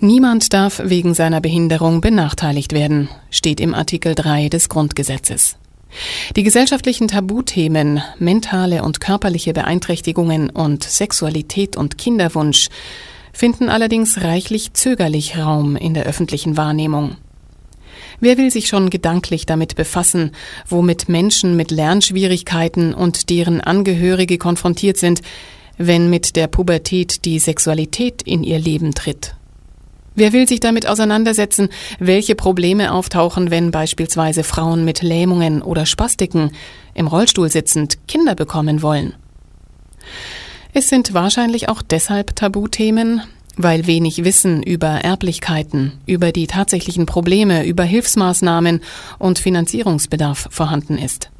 Niemand darf wegen seiner Behinderung benachteiligt werden, steht im Artikel 3 des Grundgesetzes. Die gesellschaftlichen Tabuthemen mentale und körperliche Beeinträchtigungen und Sexualität und Kinderwunsch finden allerdings reichlich zögerlich Raum in der öffentlichen Wahrnehmung. Wer will sich schon gedanklich damit befassen, womit Menschen mit Lernschwierigkeiten und deren Angehörige konfrontiert sind, wenn mit der Pubertät die Sexualität in ihr Leben tritt? Wer will sich damit auseinandersetzen, welche Probleme auftauchen, wenn beispielsweise Frauen mit Lähmungen oder Spastiken im Rollstuhl sitzend Kinder bekommen wollen? Es sind wahrscheinlich auch deshalb Tabuthemen, weil wenig Wissen über Erblichkeiten, über die tatsächlichen Probleme, über Hilfsmaßnahmen und Finanzierungsbedarf vorhanden ist.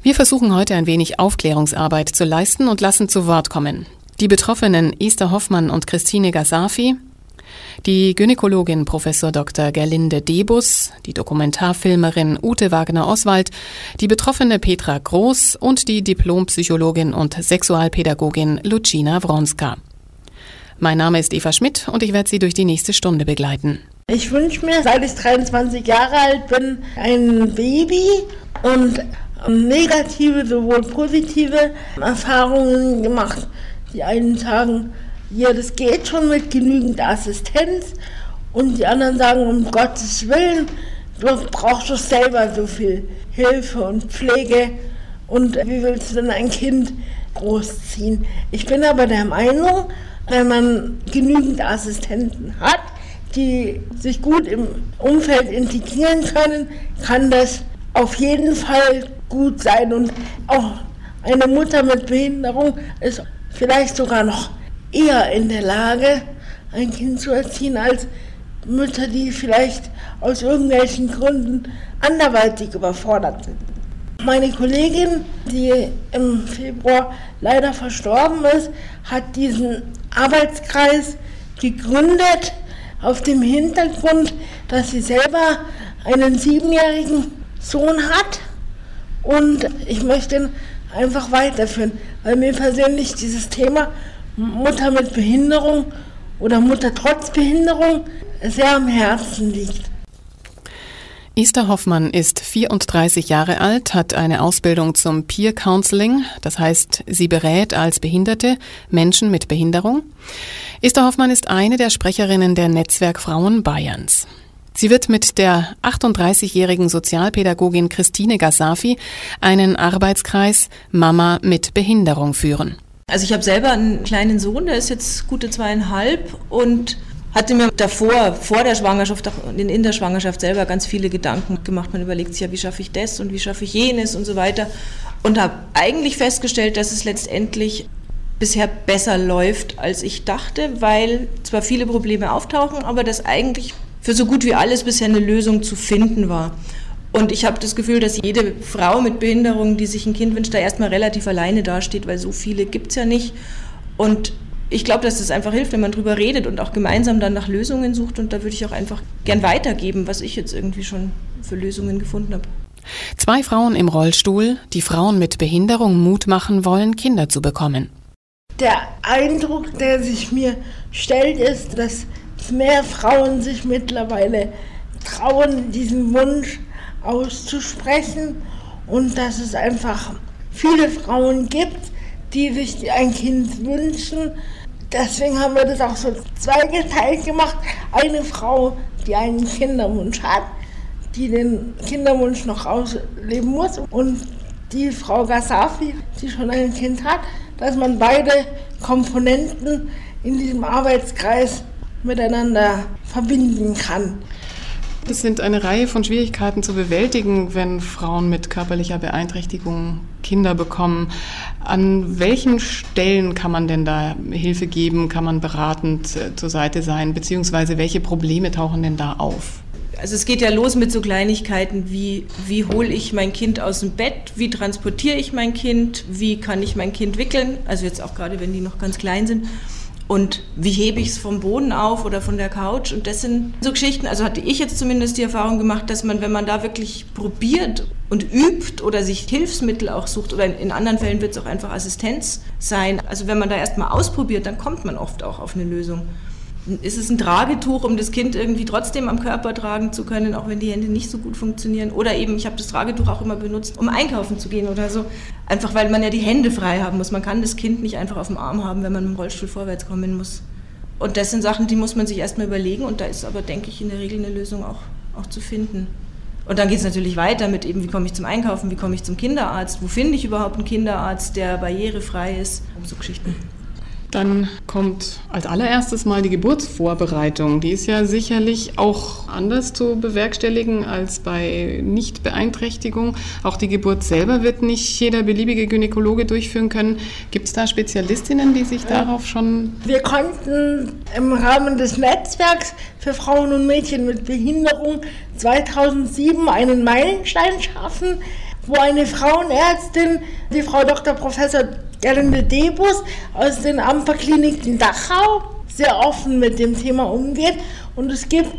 Wir versuchen heute ein wenig Aufklärungsarbeit zu leisten und lassen zu Wort kommen. Die Betroffenen Esther Hoffmann und Christine Gasafi, die Gynäkologin Professor Dr. Gerlinde Debus, die Dokumentarfilmerin Ute Wagner-Oswald, die Betroffene Petra Groß und die Diplompsychologin und Sexualpädagogin Lucina Wronska. Mein Name ist Eva Schmidt und ich werde Sie durch die nächste Stunde begleiten. Ich wünsche mir, seit ich 23 Jahre alt bin, ein Baby und negative, sowohl positive Erfahrungen gemacht. Die einen sagen, ja, das geht schon mit genügend Assistenz. Und die anderen sagen, um Gottes Willen, du brauchst doch selber so viel Hilfe und Pflege. Und wie willst du denn ein Kind großziehen? Ich bin aber der Meinung, wenn man genügend Assistenten hat, die sich gut im Umfeld integrieren können, kann das auf jeden Fall gut sein. Und auch eine Mutter mit Behinderung ist vielleicht sogar noch eher in der Lage, ein Kind zu erziehen, als Mütter, die vielleicht aus irgendwelchen Gründen anderweitig überfordert sind. Meine Kollegin, die im Februar leider verstorben ist, hat diesen Arbeitskreis gegründet auf dem Hintergrund, dass sie selber einen siebenjährigen Sohn hat und ich möchte ihn einfach weiterführen, weil mir persönlich dieses Thema Mutter mit Behinderung oder Mutter trotz Behinderung sehr am Herzen liegt. Esther Hoffmann ist 34 Jahre alt, hat eine Ausbildung zum Peer Counseling, das heißt, sie berät als Behinderte Menschen mit Behinderung. Esther Hoffmann ist eine der Sprecherinnen der Netzwerk Frauen Bayerns. Sie wird mit der 38-jährigen Sozialpädagogin Christine Gasafi einen Arbeitskreis Mama mit Behinderung führen. Also ich habe selber einen kleinen Sohn, der ist jetzt gute zweieinhalb und hatte mir davor, vor der Schwangerschaft, in der Schwangerschaft selber ganz viele Gedanken gemacht. Man überlegt sich ja, wie schaffe ich das und wie schaffe ich jenes und so weiter. Und habe eigentlich festgestellt, dass es letztendlich bisher besser läuft, als ich dachte, weil zwar viele Probleme auftauchen, aber dass eigentlich für so gut wie alles bisher eine Lösung zu finden war. Und ich habe das Gefühl, dass jede Frau mit Behinderung, die sich ein Kind wünscht, da erstmal relativ alleine dasteht, weil so viele gibt es ja nicht. Und ich glaube, dass es einfach hilft, wenn man drüber redet und auch gemeinsam dann nach Lösungen sucht. Und da würde ich auch einfach gern weitergeben, was ich jetzt irgendwie schon für Lösungen gefunden habe. Zwei Frauen im Rollstuhl, die Frauen mit Behinderung Mut machen wollen, Kinder zu bekommen. Der Eindruck, der sich mir stellt, ist, dass mehr Frauen sich mittlerweile trauen, diesen Wunsch auszusprechen und dass es einfach viele Frauen gibt, die sich ein Kind wünschen. Deswegen haben wir das auch so zweigeteilt gemacht. Eine Frau, die einen Kinderwunsch hat, die den Kinderwunsch noch ausleben muss und die Frau Gasafi, die schon ein Kind hat, dass man beide Komponenten in diesem Arbeitskreis miteinander verbinden kann. Es sind eine Reihe von Schwierigkeiten zu bewältigen, wenn Frauen mit körperlicher Beeinträchtigung Kinder bekommen. An welchen Stellen kann man denn da Hilfe geben? Kann man beratend äh, zur Seite sein? Beziehungsweise welche Probleme tauchen denn da auf? Also es geht ja los mit so Kleinigkeiten wie, wie hole ich mein Kind aus dem Bett, wie transportiere ich mein Kind, wie kann ich mein Kind wickeln, also jetzt auch gerade, wenn die noch ganz klein sind und wie hebe ich es vom Boden auf oder von der Couch. Und das sind so Geschichten, also hatte ich jetzt zumindest die Erfahrung gemacht, dass man, wenn man da wirklich probiert und übt oder sich Hilfsmittel auch sucht, oder in, in anderen Fällen wird es auch einfach Assistenz sein, also wenn man da erstmal ausprobiert, dann kommt man oft auch auf eine Lösung. Ist es ein Tragetuch, um das Kind irgendwie trotzdem am Körper tragen zu können, auch wenn die Hände nicht so gut funktionieren. Oder eben, ich habe das Tragetuch auch immer benutzt, um einkaufen zu gehen oder so. Einfach weil man ja die Hände frei haben muss. Man kann das Kind nicht einfach auf dem Arm haben, wenn man im Rollstuhl vorwärts kommen muss. Und das sind Sachen, die muss man sich erstmal überlegen und da ist aber, denke ich, in der Regel eine Lösung auch, auch zu finden. Und dann geht es natürlich weiter mit eben, wie komme ich zum Einkaufen, wie komme ich zum Kinderarzt, wo finde ich überhaupt einen Kinderarzt, der barrierefrei ist, so Geschichten. Dann kommt als allererstes mal die Geburtsvorbereitung. Die ist ja sicherlich auch anders zu bewerkstelligen als bei Nichtbeeinträchtigung. Auch die Geburt selber wird nicht jeder beliebige Gynäkologe durchführen können. Gibt es da Spezialistinnen, die sich darauf schon. Wir konnten im Rahmen des Netzwerks für Frauen und Mädchen mit Behinderung 2007 einen Meilenstein schaffen, wo eine Frauenärztin, die Frau Dr. Professor Gerlinde Debus aus den Amperkliniken Dachau sehr offen mit dem Thema umgeht. Und es gibt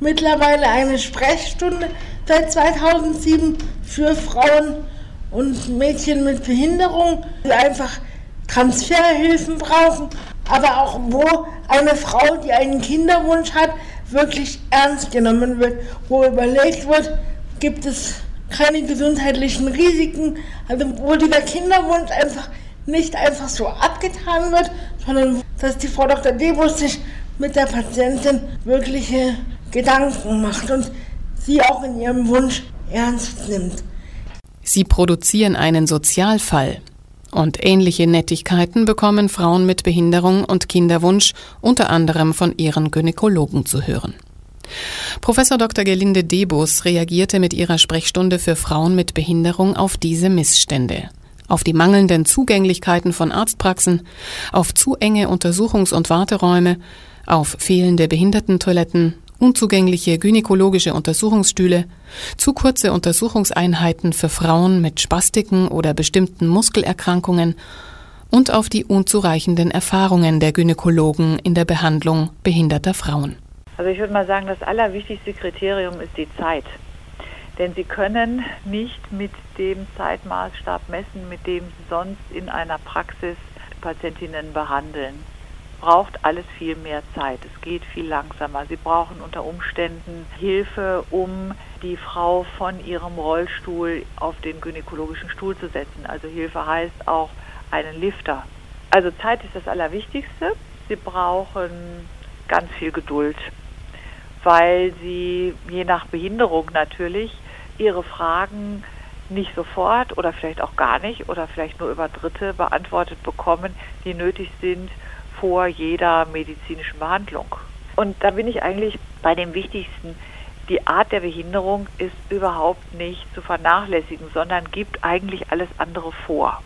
mittlerweile eine Sprechstunde seit 2007 für Frauen und Mädchen mit Behinderung, die einfach Transferhilfen brauchen, aber auch wo eine Frau, die einen Kinderwunsch hat, wirklich ernst genommen wird, wo überlegt wird, gibt es keine gesundheitlichen Risiken, also wo dieser Kinderwunsch einfach nicht einfach so abgetan wird, sondern dass die Frau Dr. Debus sich mit der Patientin wirkliche Gedanken macht und sie auch in ihrem Wunsch ernst nimmt. Sie produzieren einen Sozialfall. Und ähnliche Nettigkeiten bekommen Frauen mit Behinderung und Kinderwunsch unter anderem von ihren Gynäkologen zu hören. Professor Dr. Gelinde Debus reagierte mit ihrer Sprechstunde für Frauen mit Behinderung auf diese Missstände auf die mangelnden Zugänglichkeiten von Arztpraxen, auf zu enge Untersuchungs- und Warteräume, auf fehlende Behindertentoiletten, unzugängliche gynäkologische Untersuchungsstühle, zu kurze Untersuchungseinheiten für Frauen mit Spastiken oder bestimmten Muskelerkrankungen und auf die unzureichenden Erfahrungen der Gynäkologen in der Behandlung behinderter Frauen. Also ich würde mal sagen, das allerwichtigste Kriterium ist die Zeit. Denn sie können nicht mit dem Zeitmaßstab messen, mit dem sie sonst in einer Praxis Patientinnen behandeln. Braucht alles viel mehr Zeit. Es geht viel langsamer. Sie brauchen unter Umständen Hilfe, um die Frau von ihrem Rollstuhl auf den gynäkologischen Stuhl zu setzen. Also Hilfe heißt auch einen Lifter. Also Zeit ist das Allerwichtigste. Sie brauchen ganz viel Geduld, weil sie je nach Behinderung natürlich ihre Fragen nicht sofort oder vielleicht auch gar nicht oder vielleicht nur über Dritte beantwortet bekommen, die nötig sind vor jeder medizinischen Behandlung. Und da bin ich eigentlich bei dem Wichtigsten. Die Art der Behinderung ist überhaupt nicht zu vernachlässigen, sondern gibt eigentlich alles andere vor.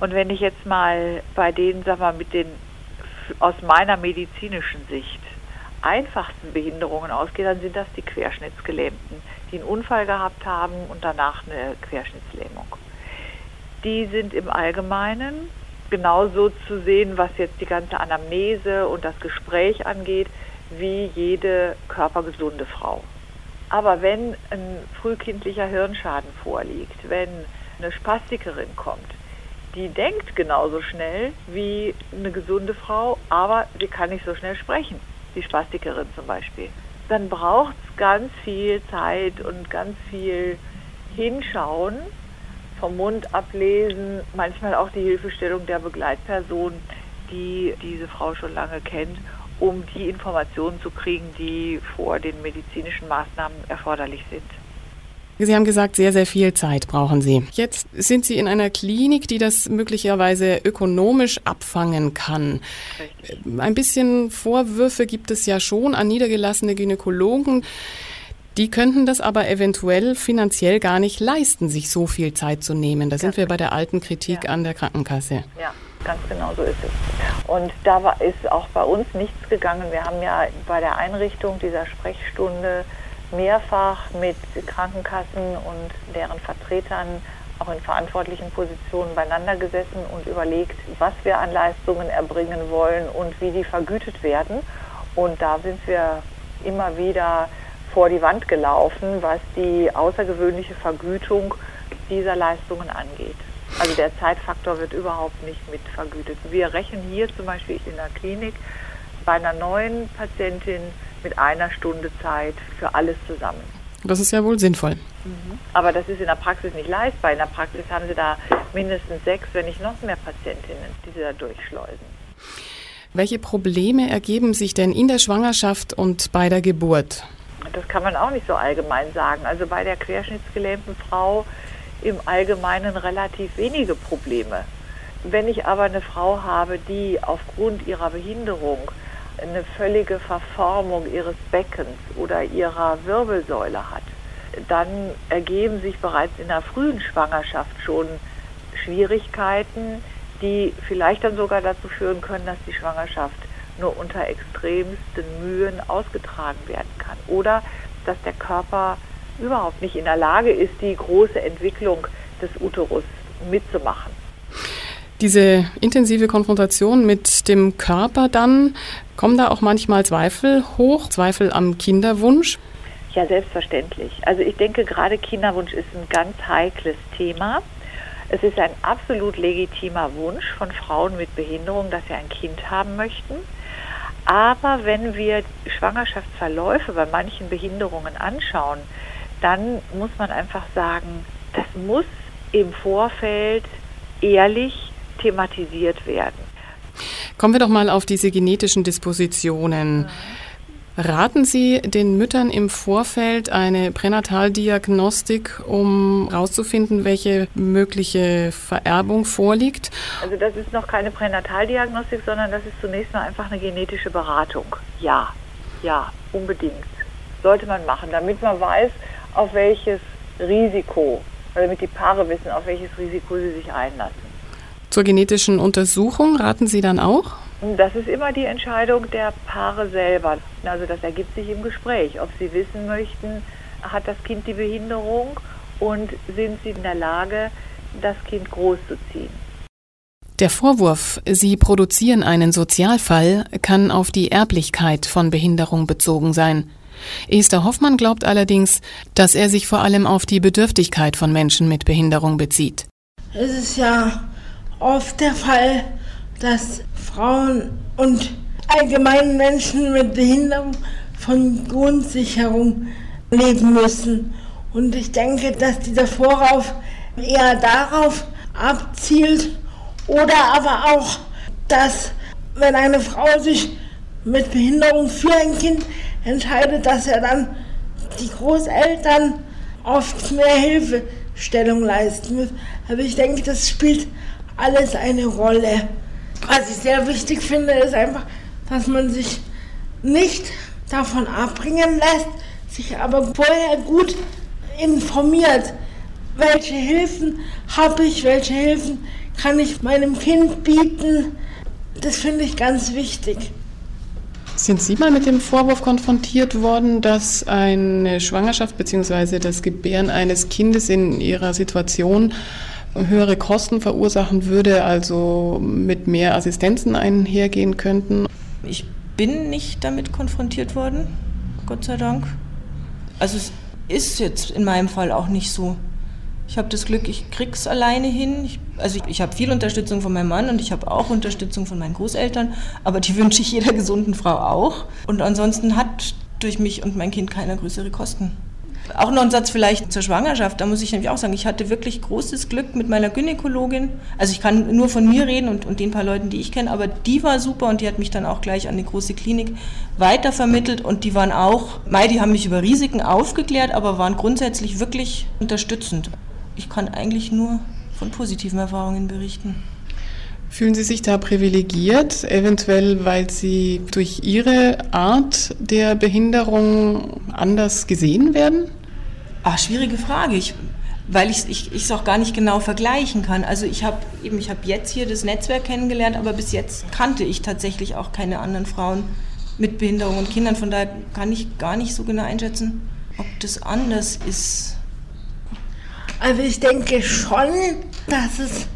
Und wenn ich jetzt mal bei denen, sag mal, mit den aus meiner medizinischen Sicht einfachsten Behinderungen ausgehe, dann sind das die Querschnittsgelähmten die einen Unfall gehabt haben und danach eine Querschnittslähmung. Die sind im Allgemeinen genauso zu sehen, was jetzt die ganze Anamnese und das Gespräch angeht, wie jede körpergesunde Frau. Aber wenn ein frühkindlicher Hirnschaden vorliegt, wenn eine Spastikerin kommt, die denkt genauso schnell wie eine gesunde Frau, aber sie kann nicht so schnell sprechen, die Spastikerin zum Beispiel dann braucht es ganz viel Zeit und ganz viel Hinschauen, vom Mund ablesen, manchmal auch die Hilfestellung der Begleitperson, die diese Frau schon lange kennt, um die Informationen zu kriegen, die vor den medizinischen Maßnahmen erforderlich sind. Sie haben gesagt, sehr, sehr viel Zeit brauchen Sie. Jetzt sind Sie in einer Klinik, die das möglicherweise ökonomisch abfangen kann. Ein bisschen Vorwürfe gibt es ja schon an niedergelassene Gynäkologen. Die könnten das aber eventuell finanziell gar nicht leisten, sich so viel Zeit zu nehmen. Da sind wir bei der alten Kritik ja. an der Krankenkasse. Ja, ganz genau so ist es. Und da war, ist auch bei uns nichts gegangen. Wir haben ja bei der Einrichtung dieser Sprechstunde mehrfach mit Krankenkassen und deren Vertretern auch in verantwortlichen Positionen beieinander gesessen und überlegt, was wir an Leistungen erbringen wollen und wie die vergütet werden. Und da sind wir immer wieder vor die Wand gelaufen, was die außergewöhnliche Vergütung dieser Leistungen angeht. Also der Zeitfaktor wird überhaupt nicht mit vergütet. Wir rechnen hier zum Beispiel in der Klinik bei einer neuen Patientin mit einer Stunde Zeit für alles zusammen. Das ist ja wohl sinnvoll. Mhm. Aber das ist in der Praxis nicht leistbar. In der Praxis haben Sie da mindestens sechs, wenn nicht noch mehr Patientinnen, die Sie da durchschleusen. Welche Probleme ergeben sich denn in der Schwangerschaft und bei der Geburt? Das kann man auch nicht so allgemein sagen. Also bei der querschnittsgelähmten Frau im Allgemeinen relativ wenige Probleme. Wenn ich aber eine Frau habe, die aufgrund ihrer Behinderung eine völlige Verformung ihres Beckens oder ihrer Wirbelsäule hat, dann ergeben sich bereits in der frühen Schwangerschaft schon Schwierigkeiten, die vielleicht dann sogar dazu führen können, dass die Schwangerschaft nur unter extremsten Mühen ausgetragen werden kann. Oder dass der Körper überhaupt nicht in der Lage ist, die große Entwicklung des Uterus mitzumachen. Diese intensive Konfrontation mit dem Körper dann, kommen da auch manchmal Zweifel hoch, Zweifel am Kinderwunsch? Ja, selbstverständlich. Also ich denke, gerade Kinderwunsch ist ein ganz heikles Thema. Es ist ein absolut legitimer Wunsch von Frauen mit Behinderung, dass sie ein Kind haben möchten. Aber wenn wir Schwangerschaftsverläufe bei manchen Behinderungen anschauen, dann muss man einfach sagen, das muss im Vorfeld ehrlich thematisiert werden. Kommen wir doch mal auf diese genetischen Dispositionen. Raten Sie den Müttern im Vorfeld eine Pränataldiagnostik, um herauszufinden, welche mögliche Vererbung vorliegt? Also das ist noch keine Pränataldiagnostik, sondern das ist zunächst mal einfach eine genetische Beratung. Ja, ja, unbedingt. Sollte man machen, damit man weiß, auf welches Risiko, damit die Paare wissen, auf welches Risiko sie sich einlassen. Zur genetischen Untersuchung raten Sie dann auch? Das ist immer die Entscheidung der Paare selber. Also das ergibt sich im Gespräch, ob sie wissen möchten, hat das Kind die Behinderung und sind sie in der Lage, das Kind großzuziehen. Der Vorwurf, Sie produzieren einen Sozialfall, kann auf die Erblichkeit von Behinderung bezogen sein. Esther Hoffmann glaubt allerdings, dass er sich vor allem auf die Bedürftigkeit von Menschen mit Behinderung bezieht. Es ist ja oft der Fall, dass Frauen und allgemein Menschen mit Behinderung von Grundsicherung leben müssen. Und ich denke, dass dieser Vorwurf eher darauf abzielt oder aber auch, dass wenn eine Frau sich mit Behinderung für ein Kind entscheidet, dass er dann die Großeltern oft mehr Hilfestellung leisten müssen. Aber ich denke, das spielt alles eine Rolle. Was ich sehr wichtig finde, ist einfach, dass man sich nicht davon abbringen lässt, sich aber vorher gut informiert, welche Hilfen habe ich, welche Hilfen kann ich meinem Kind bieten. Das finde ich ganz wichtig. Sind Sie mal mit dem Vorwurf konfrontiert worden, dass eine Schwangerschaft bzw. das Gebären eines Kindes in Ihrer Situation höhere Kosten verursachen würde, also mit mehr Assistenzen einhergehen könnten? Ich bin nicht damit konfrontiert worden, Gott sei Dank. Also es ist jetzt in meinem Fall auch nicht so. Ich habe das Glück, ich krieg's alleine hin. Ich, also ich, ich habe viel Unterstützung von meinem Mann und ich habe auch Unterstützung von meinen Großeltern, aber die wünsche ich jeder gesunden Frau auch. Und ansonsten hat durch mich und mein Kind keine größere Kosten. Auch noch ein Satz vielleicht zur Schwangerschaft. Da muss ich nämlich auch sagen, ich hatte wirklich großes Glück mit meiner Gynäkologin. Also ich kann nur von mir reden und, und den paar Leuten, die ich kenne, aber die war super und die hat mich dann auch gleich an die große Klinik weitervermittelt und die waren auch, Mai, die haben mich über Risiken aufgeklärt, aber waren grundsätzlich wirklich unterstützend. Ich kann eigentlich nur von positiven Erfahrungen berichten. Fühlen Sie sich da privilegiert, eventuell weil Sie durch Ihre Art der Behinderung anders gesehen werden? Ach, schwierige Frage. Ich, weil ich es ich, ich auch gar nicht genau vergleichen kann. Also ich habe eben, ich habe jetzt hier das Netzwerk kennengelernt, aber bis jetzt kannte ich tatsächlich auch keine anderen Frauen mit Behinderung und Kindern. Von daher kann ich gar nicht so genau einschätzen, ob das anders ist. Also ich denke schon, dass es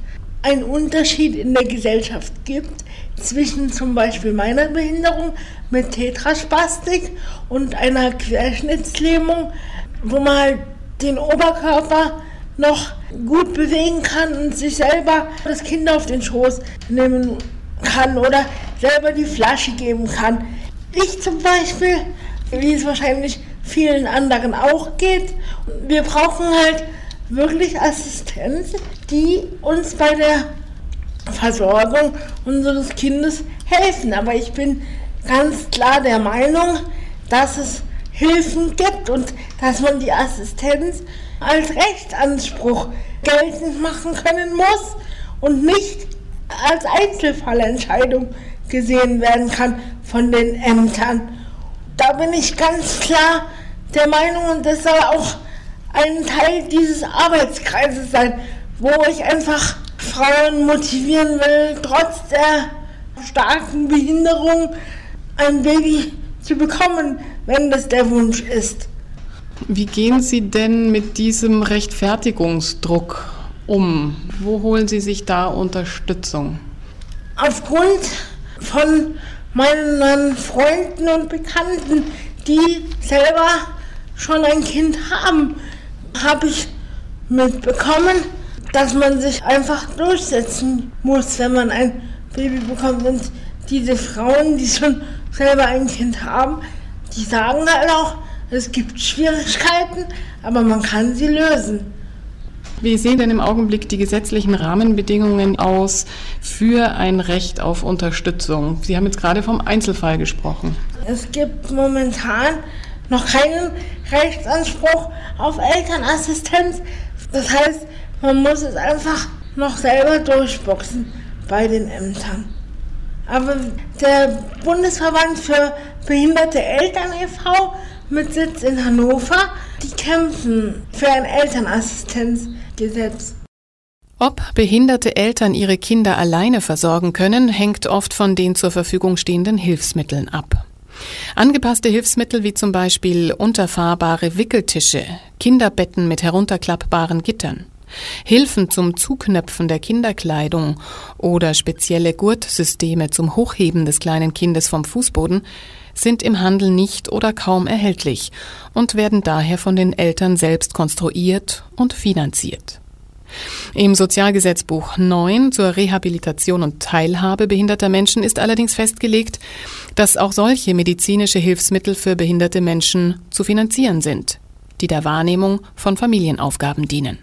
einen Unterschied in der Gesellschaft gibt zwischen zum Beispiel meiner Behinderung mit Tetraspastik und einer Querschnittslähmung wo man halt den Oberkörper noch gut bewegen kann und sich selber das Kind auf den Schoß nehmen kann oder selber die Flasche geben kann. Ich zum Beispiel, wie es wahrscheinlich vielen anderen auch geht, wir brauchen halt wirklich Assistenz, die uns bei der Versorgung unseres Kindes helfen. Aber ich bin ganz klar der Meinung, dass es Hilfen gibt und dass man die Assistenz als Rechtsanspruch geltend machen können muss und nicht als Einzelfallentscheidung gesehen werden kann von den Ämtern. Da bin ich ganz klar der Meinung und das soll auch ein Teil dieses Arbeitskreises sein, wo ich einfach Frauen motivieren will, trotz der starken Behinderung ein Baby zu bekommen, wenn das der Wunsch ist. Wie gehen Sie denn mit diesem Rechtfertigungsdruck um? Wo holen Sie sich da Unterstützung? Aufgrund von meinen Freunden und Bekannten, die selber schon ein Kind haben, habe ich mitbekommen, dass man sich einfach durchsetzen muss, wenn man ein Baby bekommt. Und diese Frauen, die schon selber ein Kind haben, die sagen halt auch, es gibt Schwierigkeiten, aber man kann sie lösen. Wie sehen denn im Augenblick die gesetzlichen Rahmenbedingungen aus für ein Recht auf Unterstützung? Sie haben jetzt gerade vom Einzelfall gesprochen. Es gibt momentan noch keinen Rechtsanspruch auf Elternassistenz. Das heißt, man muss es einfach noch selber durchboxen bei den Ämtern. Aber der Bundesverband für behinderte Eltern e.V. mit Sitz in Hannover, die kämpfen für ein Elternassistenzgesetz. Ob behinderte Eltern ihre Kinder alleine versorgen können, hängt oft von den zur Verfügung stehenden Hilfsmitteln ab. Angepasste Hilfsmittel wie zum Beispiel unterfahrbare Wickeltische, Kinderbetten mit herunterklappbaren Gittern, Hilfen zum Zuknöpfen der Kinderkleidung oder spezielle Gurtsysteme zum Hochheben des kleinen Kindes vom Fußboden sind im Handel nicht oder kaum erhältlich und werden daher von den Eltern selbst konstruiert und finanziert. Im Sozialgesetzbuch 9 zur Rehabilitation und Teilhabe behinderter Menschen ist allerdings festgelegt, dass auch solche medizinische Hilfsmittel für behinderte Menschen zu finanzieren sind, die der Wahrnehmung von Familienaufgaben dienen.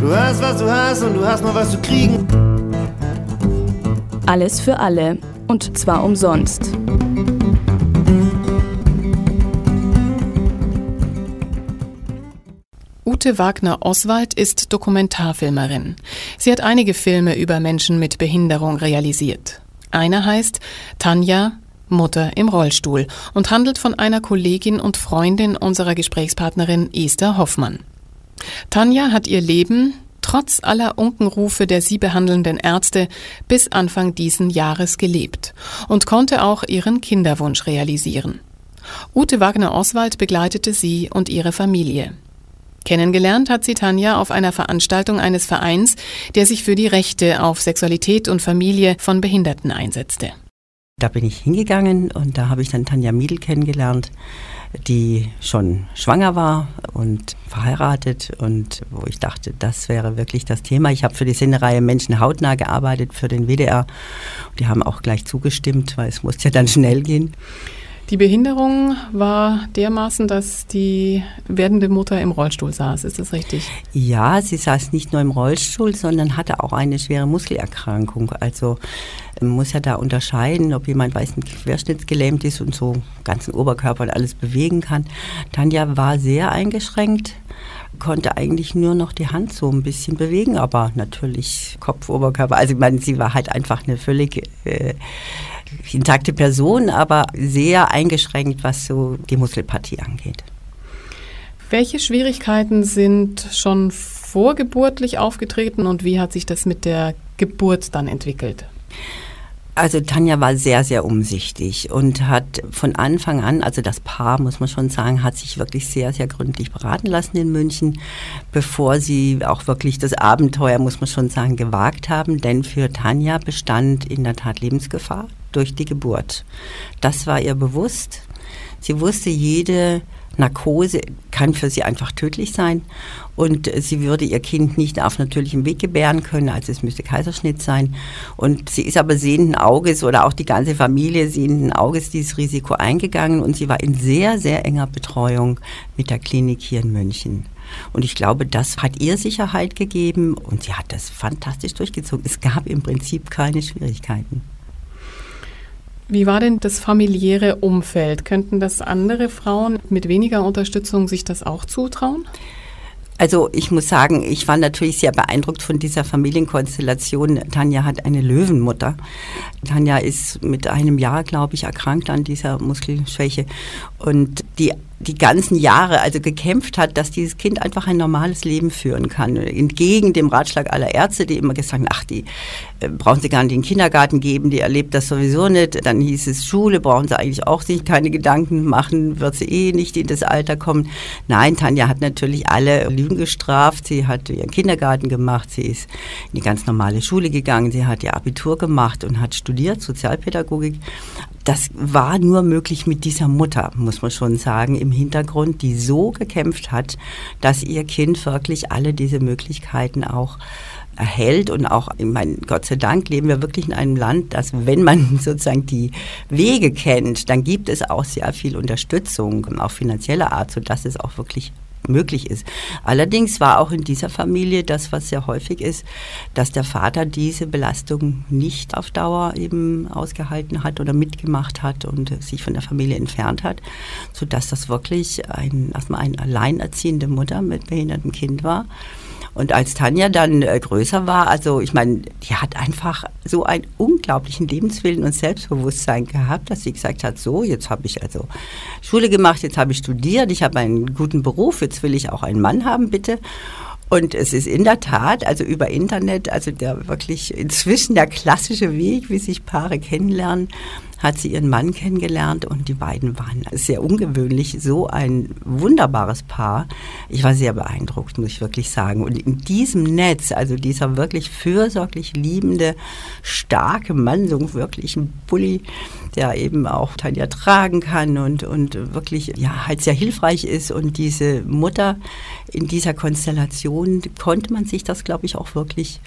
Du hast, was du hast und du hast noch was zu kriegen. Alles für alle und zwar umsonst. Ute Wagner-Oswald ist Dokumentarfilmerin. Sie hat einige Filme über Menschen mit Behinderung realisiert. Einer heißt Tanja, Mutter im Rollstuhl und handelt von einer Kollegin und Freundin unserer Gesprächspartnerin Esther Hoffmann. Tanja hat ihr Leben, trotz aller Unkenrufe der sie behandelnden Ärzte, bis Anfang diesen Jahres gelebt und konnte auch ihren Kinderwunsch realisieren. Ute Wagner-Oswald begleitete sie und ihre Familie. Kennengelernt hat sie Tanja auf einer Veranstaltung eines Vereins, der sich für die Rechte auf Sexualität und Familie von Behinderten einsetzte. Da bin ich hingegangen und da habe ich dann Tanja Miedl kennengelernt, die schon schwanger war und verheiratet und wo ich dachte, das wäre wirklich das Thema. Ich habe für die Sendereihe Menschen hautnah gearbeitet für den WDR. Die haben auch gleich zugestimmt, weil es musste ja dann schnell gehen. Die Behinderung war dermaßen, dass die werdende Mutter im Rollstuhl saß. Ist das richtig? Ja, sie saß nicht nur im Rollstuhl, sondern hatte auch eine schwere Muskelerkrankung. Also man muss ja da unterscheiden, ob jemand weiß, ein querschnittsgelähmt ist und so ganzen Oberkörper und alles bewegen kann. Tanja war sehr eingeschränkt konnte eigentlich nur noch die Hand so ein bisschen bewegen, aber natürlich Kopf, Oberkörper. Also ich meine, sie war halt einfach eine völlig äh, intakte Person, aber sehr eingeschränkt, was so die Muskelpartie angeht. Welche Schwierigkeiten sind schon vorgeburtlich aufgetreten und wie hat sich das mit der Geburt dann entwickelt? Also Tanja war sehr, sehr umsichtig und hat von Anfang an, also das Paar, muss man schon sagen, hat sich wirklich sehr, sehr gründlich beraten lassen in München, bevor sie auch wirklich das Abenteuer, muss man schon sagen, gewagt haben. Denn für Tanja bestand in der Tat Lebensgefahr durch die Geburt. Das war ihr bewusst. Sie wusste, jede Narkose kann für sie einfach tödlich sein und sie würde ihr Kind nicht auf natürlichem Weg gebären können, also es müsste Kaiserschnitt sein. Und sie ist aber sehenden Auges oder auch die ganze Familie sehenden Auges dieses Risiko eingegangen und sie war in sehr, sehr enger Betreuung mit der Klinik hier in München. Und ich glaube, das hat ihr Sicherheit gegeben und sie hat das fantastisch durchgezogen. Es gab im Prinzip keine Schwierigkeiten. Wie war denn das familiäre Umfeld? Könnten das andere Frauen mit weniger Unterstützung sich das auch zutrauen? Also ich muss sagen, ich war natürlich sehr beeindruckt von dieser Familienkonstellation. Tanja hat eine Löwenmutter. Tanja ist mit einem Jahr, glaube ich, erkrankt an dieser Muskelschwäche. Und die die ganzen Jahre also gekämpft hat, dass dieses Kind einfach ein normales Leben führen kann. Entgegen dem Ratschlag aller Ärzte, die immer gesagt haben, ach, die äh, brauchen sie gar nicht in den Kindergarten geben, die erlebt das sowieso nicht. Dann hieß es, Schule brauchen sie eigentlich auch sich keine Gedanken machen, wird sie eh nicht in das Alter kommen. Nein, Tanja hat natürlich alle Lügen gestraft. Sie hat ihren Kindergarten gemacht, sie ist in die ganz normale Schule gegangen, sie hat ihr Abitur gemacht und hat studiert, Sozialpädagogik das war nur möglich mit dieser Mutter, muss man schon sagen, im Hintergrund, die so gekämpft hat, dass ihr Kind wirklich alle diese Möglichkeiten auch erhält. Und auch, ich meine, Gott sei Dank leben wir wirklich in einem Land, dass wenn man sozusagen die Wege kennt, dann gibt es auch sehr viel Unterstützung, auch finanzieller Art, sodass es auch wirklich möglich ist. Allerdings war auch in dieser Familie das, was sehr häufig ist, dass der Vater diese Belastung nicht auf Dauer eben ausgehalten hat oder mitgemacht hat und sich von der Familie entfernt hat, sodass das wirklich ein, erstmal eine alleinerziehende Mutter mit behindertem Kind war. Und als Tanja dann äh, größer war, also ich meine, die hat einfach so einen unglaublichen Lebenswillen und Selbstbewusstsein gehabt, dass sie gesagt hat, so, jetzt habe ich also Schule gemacht, jetzt habe ich studiert, ich habe einen guten Beruf, jetzt will ich auch einen Mann haben, bitte. Und es ist in der Tat, also über Internet, also der wirklich inzwischen der klassische Weg, wie sich Paare kennenlernen, hat sie ihren Mann kennengelernt und die beiden waren sehr ungewöhnlich, so ein wunderbares Paar. Ich war sehr beeindruckt, muss ich wirklich sagen. Und in diesem Netz, also dieser wirklich fürsorglich liebende, starke Mann, so wirklich ein Bulli, der eben auch Tanja tragen kann und, und wirklich ja, halt sehr hilfreich ist. Und diese Mutter in dieser Konstellation konnte man sich das, glaube ich, auch wirklich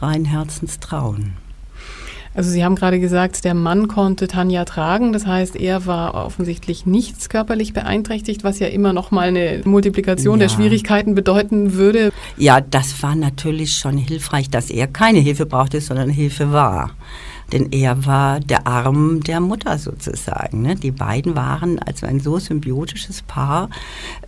rein herzens trauen. Also Sie haben gerade gesagt, der Mann konnte Tanja tragen. Das heißt, er war offensichtlich nichts körperlich beeinträchtigt, was ja immer noch mal eine Multiplikation ja. der Schwierigkeiten bedeuten würde. Ja, das war natürlich schon hilfreich, dass er keine Hilfe brauchte, sondern Hilfe war denn er war der Arm der Mutter sozusagen. Ne? Die beiden waren also ein so symbiotisches Paar.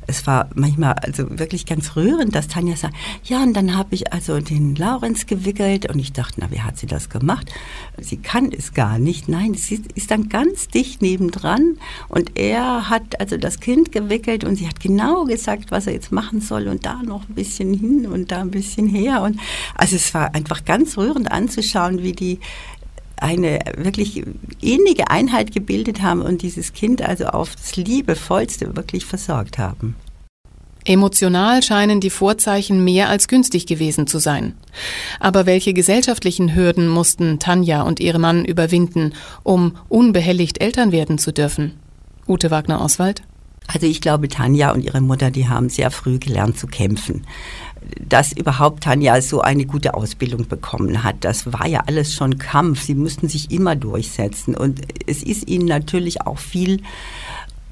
Es war manchmal also wirklich ganz rührend, dass Tanja sagt, ja, und dann habe ich also den Laurenz gewickelt und ich dachte, na, wie hat sie das gemacht? Sie kann es gar nicht. Nein, sie ist dann ganz dicht nebendran und er hat also das Kind gewickelt und sie hat genau gesagt, was er jetzt machen soll und da noch ein bisschen hin und da ein bisschen her und also es war einfach ganz rührend anzuschauen, wie die eine wirklich innige Einheit gebildet haben und dieses Kind also aufs Liebevollste wirklich versorgt haben. Emotional scheinen die Vorzeichen mehr als günstig gewesen zu sein. Aber welche gesellschaftlichen Hürden mussten Tanja und ihre Mann überwinden, um unbehelligt Eltern werden zu dürfen? Ute Wagner-Oswald? Also ich glaube, Tanja und ihre Mutter, die haben sehr früh gelernt zu kämpfen dass überhaupt Tanja so eine gute Ausbildung bekommen hat. Das war ja alles schon Kampf. Sie mussten sich immer durchsetzen. Und es ist ihnen natürlich auch viel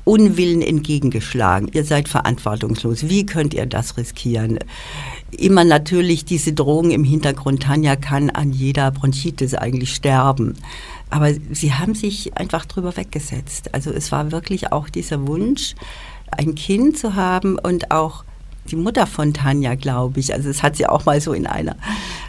Unwillen entgegengeschlagen. Ihr seid verantwortungslos. Wie könnt ihr das riskieren? Immer natürlich diese Drohung im Hintergrund. Tanja kann an jeder Bronchitis eigentlich sterben. Aber sie haben sich einfach drüber weggesetzt. Also es war wirklich auch dieser Wunsch, ein Kind zu haben und auch die Mutter von Tanja, glaube ich. Also es hat sie auch mal so in einer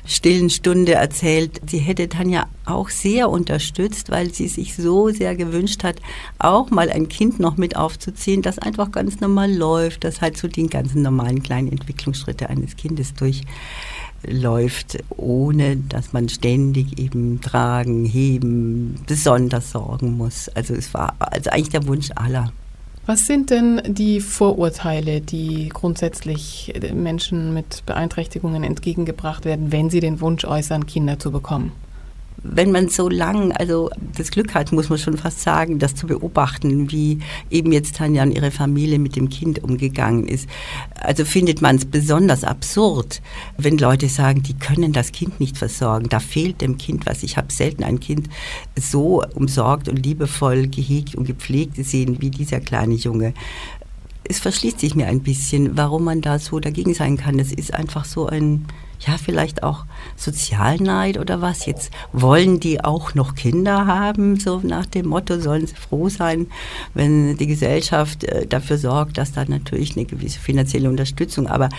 stillen Stunde erzählt. Sie hätte Tanja auch sehr unterstützt, weil sie sich so sehr gewünscht hat, auch mal ein Kind noch mit aufzuziehen, das einfach ganz normal läuft, das halt so die ganzen normalen kleinen Entwicklungsschritte eines Kindes durchläuft, ohne dass man ständig eben tragen, heben, besonders sorgen muss. Also es war also eigentlich der Wunsch aller. Was sind denn die Vorurteile, die grundsätzlich Menschen mit Beeinträchtigungen entgegengebracht werden, wenn sie den Wunsch äußern, Kinder zu bekommen? Wenn man so lang, also das Glück hat, muss man schon fast sagen, das zu beobachten, wie eben jetzt Tanja und ihre Familie mit dem Kind umgegangen ist. Also findet man es besonders absurd, wenn Leute sagen, die können das Kind nicht versorgen. Da fehlt dem Kind was. Ich habe selten ein Kind so umsorgt und liebevoll gehegt und gepflegt gesehen wie dieser kleine Junge es verschließt sich mir ein bisschen, warum man da so dagegen sein kann. Es ist einfach so ein, ja, vielleicht auch Sozialneid oder was. Jetzt wollen die auch noch Kinder haben, so nach dem Motto, sollen sie froh sein, wenn die Gesellschaft äh, dafür sorgt, dass da natürlich eine gewisse finanzielle Unterstützung, aber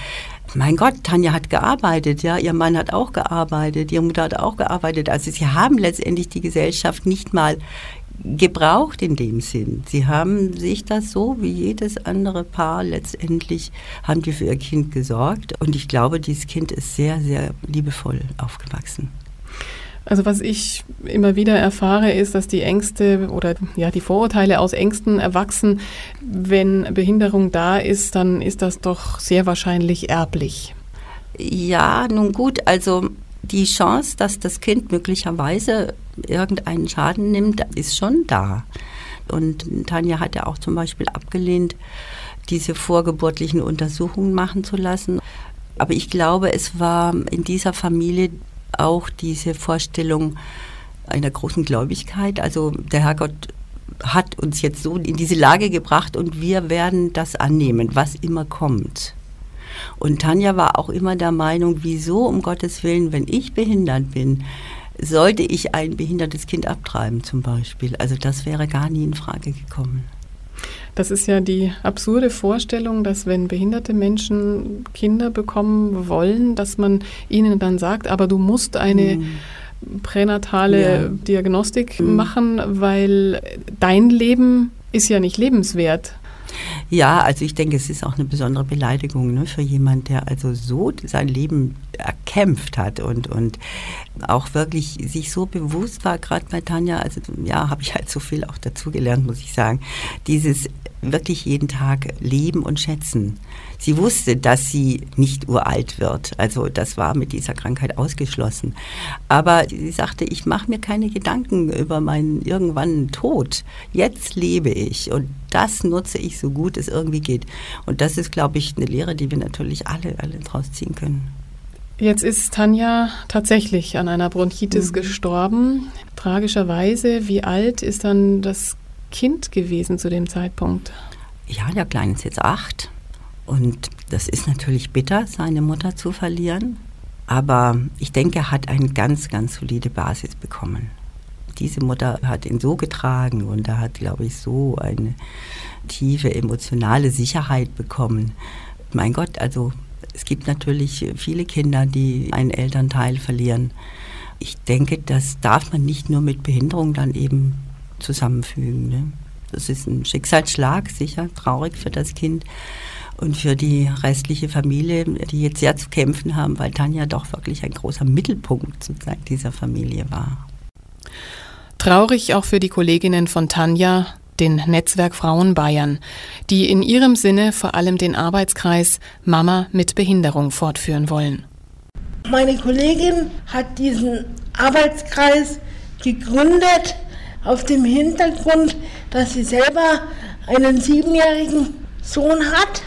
mein Gott, Tanja hat gearbeitet, ja, ihr Mann hat auch gearbeitet, ihre Mutter hat auch gearbeitet. Also sie haben letztendlich die Gesellschaft nicht mal gebraucht in dem Sinn. Sie haben sich das so wie jedes andere Paar letztendlich, haben die für ihr Kind gesorgt. Und ich glaube, dieses Kind ist sehr, sehr liebevoll aufgewachsen. Also was ich immer wieder erfahre, ist, dass die Ängste oder ja die Vorurteile aus Ängsten erwachsen. Wenn Behinderung da ist, dann ist das doch sehr wahrscheinlich erblich. Ja, nun gut, also die Chance, dass das Kind möglicherweise irgendeinen Schaden nimmt, ist schon da. Und Tanja hat ja auch zum Beispiel abgelehnt, diese vorgeburtlichen Untersuchungen machen zu lassen. Aber ich glaube, es war in dieser Familie auch diese Vorstellung einer großen Gläubigkeit. Also der Herrgott hat uns jetzt so in diese Lage gebracht und wir werden das annehmen, was immer kommt. Und Tanja war auch immer der Meinung, wieso um Gottes Willen, wenn ich behindert bin, sollte ich ein behindertes Kind abtreiben zum Beispiel. Also das wäre gar nie in Frage gekommen. Das ist ja die absurde Vorstellung, dass wenn behinderte Menschen Kinder bekommen wollen, dass man ihnen dann sagt, aber du musst eine mhm. pränatale ja. Diagnostik mhm. machen, weil dein Leben ist ja nicht lebenswert. Ja, also ich denke, es ist auch eine besondere Beleidigung ne, für jemand, der also so sein Leben erkämpft hat und, und auch wirklich sich so bewusst war, gerade bei Tanja, also ja, habe ich halt so viel auch dazugelernt, muss ich sagen, dieses wirklich jeden Tag leben und schätzen. Sie wusste, dass sie nicht uralt wird. Also das war mit dieser Krankheit ausgeschlossen. Aber sie sagte, ich mache mir keine Gedanken über meinen irgendwann Tod. Jetzt lebe ich und das nutze ich so gut es irgendwie geht. Und das ist, glaube ich, eine Lehre, die wir natürlich alle, alle draus ziehen können. Jetzt ist Tanja tatsächlich an einer Bronchitis mhm. gestorben. Tragischerweise, wie alt ist dann das Kind gewesen zu dem Zeitpunkt? Ja, der Kleine ist jetzt acht. Und das ist natürlich bitter, seine Mutter zu verlieren. Aber ich denke, er hat eine ganz, ganz solide Basis bekommen. Diese Mutter hat ihn so getragen und er hat, glaube ich, so eine tiefe emotionale Sicherheit bekommen. Mein Gott, also es gibt natürlich viele Kinder, die einen Elternteil verlieren. Ich denke, das darf man nicht nur mit Behinderung dann eben zusammenfügen. Ne? Das ist ein Schicksalsschlag, sicher traurig für das Kind und für die restliche Familie, die jetzt sehr zu kämpfen haben, weil Tanja doch wirklich ein großer Mittelpunkt sozusagen dieser Familie war. Traurig auch für die Kolleginnen von Tanja, den Netzwerk Frauen Bayern, die in ihrem Sinne vor allem den Arbeitskreis Mama mit Behinderung fortführen wollen. Meine Kollegin hat diesen Arbeitskreis gegründet auf dem Hintergrund, dass sie selber einen siebenjährigen Sohn hat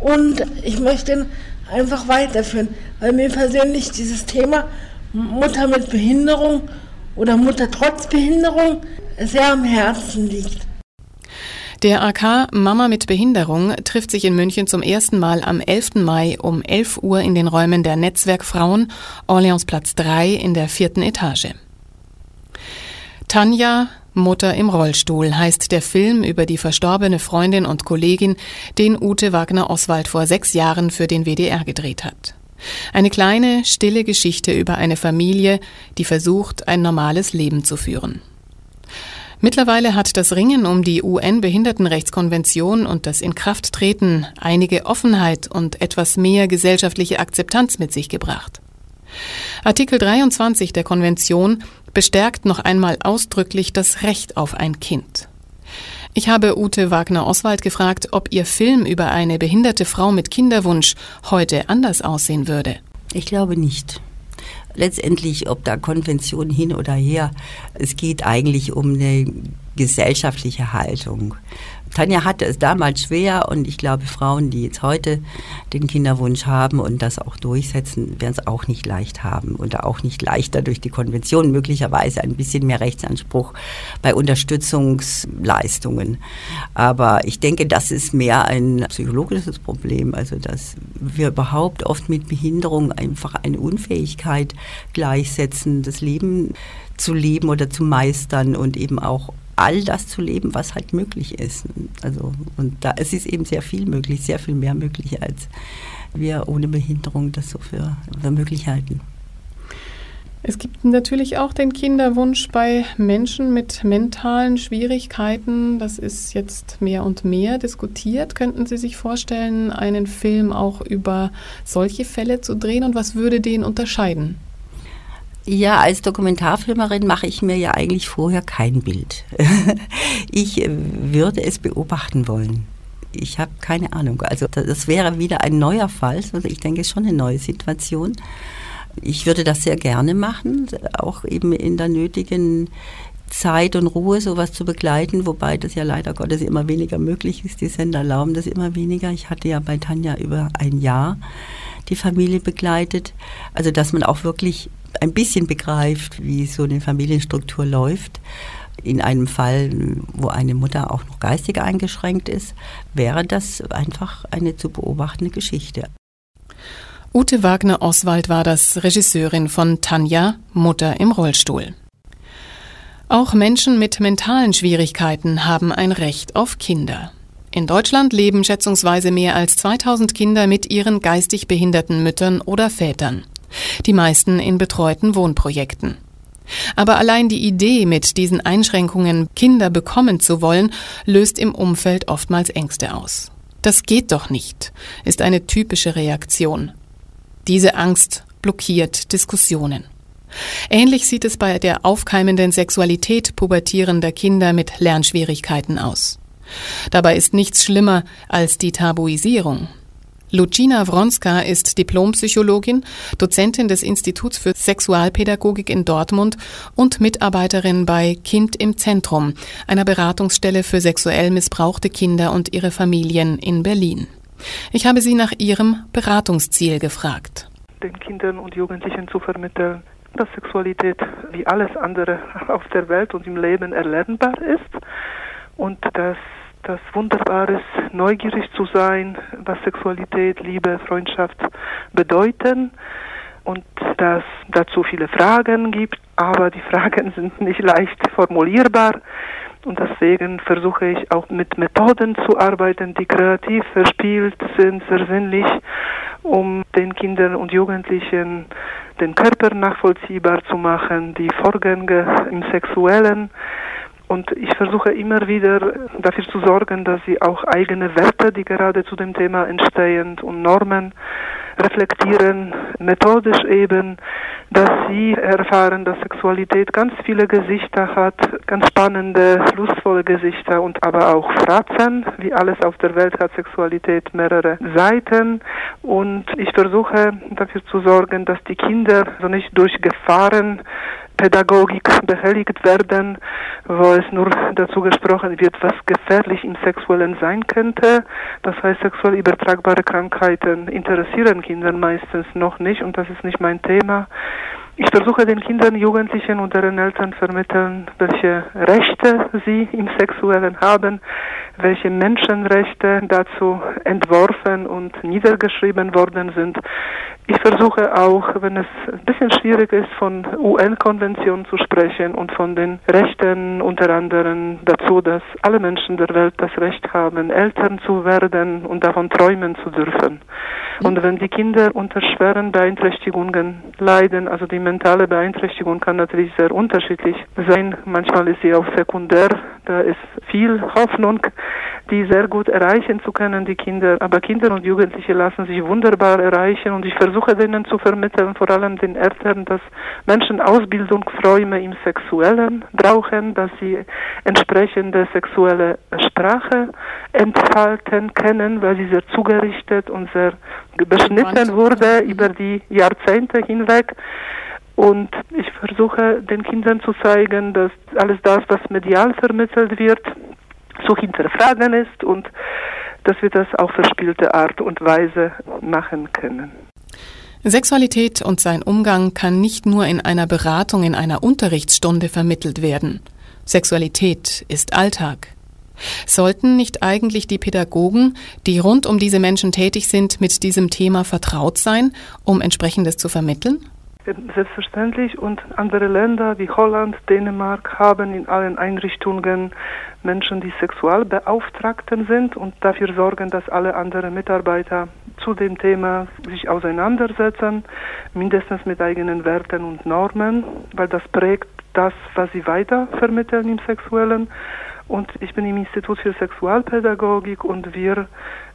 und ich möchte ihn einfach weiterführen, weil mir persönlich dieses Thema Mutter mit Behinderung oder Mutter trotz Behinderung sehr am Herzen liegt. Der AK Mama mit Behinderung trifft sich in München zum ersten Mal am 11. Mai um 11 Uhr in den Räumen der Netzwerk Frauen, Orleansplatz 3 in der vierten Etage. Tanja, Mutter im Rollstuhl heißt der Film über die verstorbene Freundin und Kollegin, den Ute Wagner Oswald vor sechs Jahren für den WDR gedreht hat. Eine kleine, stille Geschichte über eine Familie, die versucht, ein normales Leben zu führen. Mittlerweile hat das Ringen um die UN-Behindertenrechtskonvention und das Inkrafttreten einige Offenheit und etwas mehr gesellschaftliche Akzeptanz mit sich gebracht. Artikel 23 der Konvention bestärkt noch einmal ausdrücklich das Recht auf ein Kind. Ich habe Ute Wagner-Oswald gefragt, ob ihr Film über eine behinderte Frau mit Kinderwunsch heute anders aussehen würde. Ich glaube nicht. letztendlich, ob da Konvention hin oder her, es geht eigentlich um eine gesellschaftliche Haltung. Tanja hatte es damals schwer und ich glaube, Frauen, die jetzt heute den Kinderwunsch haben und das auch durchsetzen, werden es auch nicht leicht haben und auch nicht leichter durch die Konvention, möglicherweise ein bisschen mehr Rechtsanspruch bei Unterstützungsleistungen. Aber ich denke, das ist mehr ein psychologisches Problem, also dass wir überhaupt oft mit Behinderung einfach eine Unfähigkeit gleichsetzen, das Leben zu leben oder zu meistern und eben auch all das zu leben, was halt möglich ist. Also, und da es ist eben sehr viel möglich, sehr viel mehr möglich, als wir ohne Behinderung das so für, für möglich halten. Es gibt natürlich auch den Kinderwunsch bei Menschen mit mentalen Schwierigkeiten. Das ist jetzt mehr und mehr diskutiert. Könnten Sie sich vorstellen, einen Film auch über solche Fälle zu drehen und was würde den unterscheiden? Ja, als Dokumentarfilmerin mache ich mir ja eigentlich vorher kein Bild. ich äh, würde es beobachten wollen. Ich habe keine Ahnung. Also das wäre wieder ein neuer Fall. Also ich denke, es ist schon eine neue Situation. Ich würde das sehr gerne machen, auch eben in der nötigen Zeit und Ruhe sowas zu begleiten, wobei das ja leider Gottes immer weniger möglich ist. Die Sender erlauben das immer weniger. Ich hatte ja bei Tanja über ein Jahr die Familie begleitet. Also dass man auch wirklich ein bisschen begreift, wie so eine Familienstruktur läuft. In einem Fall, wo eine Mutter auch noch geistig eingeschränkt ist, wäre das einfach eine zu beobachtende Geschichte. Ute Wagner-Oswald war das, Regisseurin von Tanja, Mutter im Rollstuhl. Auch Menschen mit mentalen Schwierigkeiten haben ein Recht auf Kinder. In Deutschland leben schätzungsweise mehr als 2000 Kinder mit ihren geistig behinderten Müttern oder Vätern die meisten in betreuten Wohnprojekten. Aber allein die Idee, mit diesen Einschränkungen Kinder bekommen zu wollen, löst im Umfeld oftmals Ängste aus. Das geht doch nicht, ist eine typische Reaktion. Diese Angst blockiert Diskussionen. Ähnlich sieht es bei der aufkeimenden Sexualität pubertierender Kinder mit Lernschwierigkeiten aus. Dabei ist nichts schlimmer als die Tabuisierung, Lucina Wronska ist Diplompsychologin, Dozentin des Instituts für Sexualpädagogik in Dortmund und Mitarbeiterin bei Kind im Zentrum, einer Beratungsstelle für sexuell missbrauchte Kinder und ihre Familien in Berlin. Ich habe sie nach ihrem Beratungsziel gefragt. Den Kindern und Jugendlichen zu vermitteln, dass Sexualität wie alles andere auf der Welt und im Leben erlernbar ist und dass das wunderbar ist, neugierig zu sein, was Sexualität, Liebe, Freundschaft bedeuten und dass dazu viele Fragen gibt, aber die Fragen sind nicht leicht formulierbar. Und deswegen versuche ich auch mit Methoden zu arbeiten, die kreativ verspielt sind, sehr sinnlich, um den Kindern und Jugendlichen den Körper nachvollziehbar zu machen, die Vorgänge im Sexuellen und ich versuche immer wieder dafür zu sorgen, dass sie auch eigene Werte, die gerade zu dem Thema entstehen und Normen reflektieren, methodisch eben, dass sie erfahren, dass Sexualität ganz viele Gesichter hat, ganz spannende, lustvolle Gesichter und aber auch Fratzen. Wie alles auf der Welt hat Sexualität mehrere Seiten und ich versuche dafür zu sorgen, dass die Kinder so nicht durch Gefahren Pädagogik behelligt werden, wo es nur dazu gesprochen wird, was gefährlich im Sexuellen sein könnte. Das heißt, sexuell übertragbare Krankheiten interessieren Kinder meistens noch nicht und das ist nicht mein Thema. Ich versuche den Kindern, Jugendlichen und deren Eltern vermitteln, welche Rechte sie im Sexuellen haben, welche Menschenrechte dazu entworfen und niedergeschrieben worden sind. Ich versuche auch, wenn es ein bisschen schwierig ist, von UN-Konventionen zu sprechen und von den Rechten unter anderem dazu, dass alle Menschen der Welt das Recht haben, Eltern zu werden und davon träumen zu dürfen. Und wenn die Kinder unter schweren Beeinträchtigungen leiden, also die mentale Beeinträchtigung kann natürlich sehr unterschiedlich sein. Manchmal ist sie auch sekundär. Da ist viel Hoffnung, die sehr gut erreichen zu können, die Kinder. Aber Kinder und Jugendliche lassen sich wunderbar erreichen und ich versuche denen zu vermitteln, vor allem den Eltern, dass Menschen Ausbildungsräume im Sexuellen brauchen, dass sie entsprechende sexuelle Sprache entfalten können, weil sie sehr zugerichtet und sehr beschnitten wurde über die Jahrzehnte hinweg. Und ich versuche den Kindern zu zeigen, dass alles das, was medial vermittelt wird, zu hinterfragen ist und dass wir das auf verspielte Art und Weise machen können. Sexualität und sein Umgang kann nicht nur in einer Beratung in einer Unterrichtsstunde vermittelt werden. Sexualität ist Alltag. Sollten nicht eigentlich die Pädagogen, die rund um diese Menschen tätig sind, mit diesem Thema vertraut sein, um entsprechendes zu vermitteln? Selbstverständlich und andere Länder wie Holland, Dänemark haben in allen Einrichtungen Menschen, die Sexualbeauftragten sind und dafür sorgen, dass alle anderen Mitarbeiter zu dem Thema sich auseinandersetzen, mindestens mit eigenen Werten und Normen, weil das prägt das, was sie weiter vermitteln im Sexuellen. Und ich bin im Institut für Sexualpädagogik und wir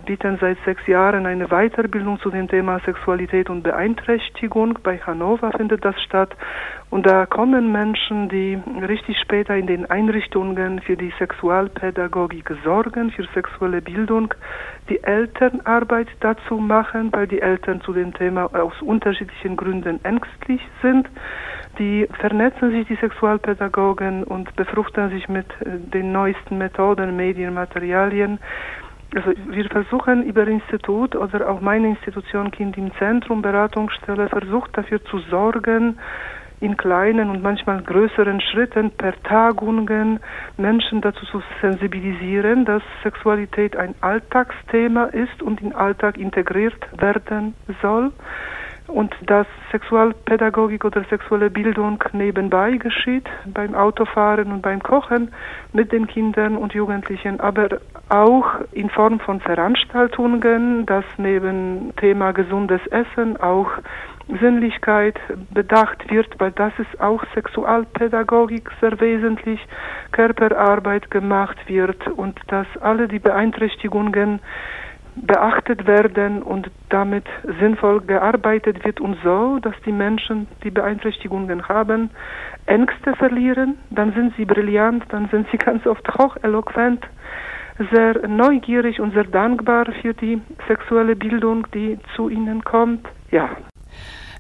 bieten seit sechs Jahren eine Weiterbildung zu dem Thema Sexualität und Beeinträchtigung. Bei Hannover findet das statt. Und da kommen Menschen, die richtig später in den Einrichtungen für die Sexualpädagogik sorgen, für sexuelle Bildung, die Elternarbeit dazu machen, weil die Eltern zu dem Thema aus unterschiedlichen Gründen ängstlich sind. Die vernetzen sich, die Sexualpädagogen, und befruchten sich mit äh, den neuesten Methoden, Medien, Materialien. Also wir versuchen über Institut oder auch meine Institution Kind im Zentrum, Beratungsstelle, versucht dafür zu sorgen, in kleinen und manchmal größeren Schritten per Tagungen Menschen dazu zu sensibilisieren, dass Sexualität ein Alltagsthema ist und in Alltag integriert werden soll und dass Sexualpädagogik oder sexuelle Bildung nebenbei geschieht, beim Autofahren und beim Kochen mit den Kindern und Jugendlichen, aber auch in Form von Veranstaltungen, dass neben Thema gesundes Essen auch Sinnlichkeit bedacht wird, weil das ist auch Sexualpädagogik sehr wesentlich, Körperarbeit gemacht wird und dass alle die Beeinträchtigungen beachtet werden und damit sinnvoll gearbeitet wird und so, dass die Menschen, die Beeinträchtigungen haben, Ängste verlieren, dann sind sie brillant, dann sind sie ganz oft hocheloquent, sehr neugierig und sehr dankbar für die sexuelle Bildung, die zu ihnen kommt. Ja.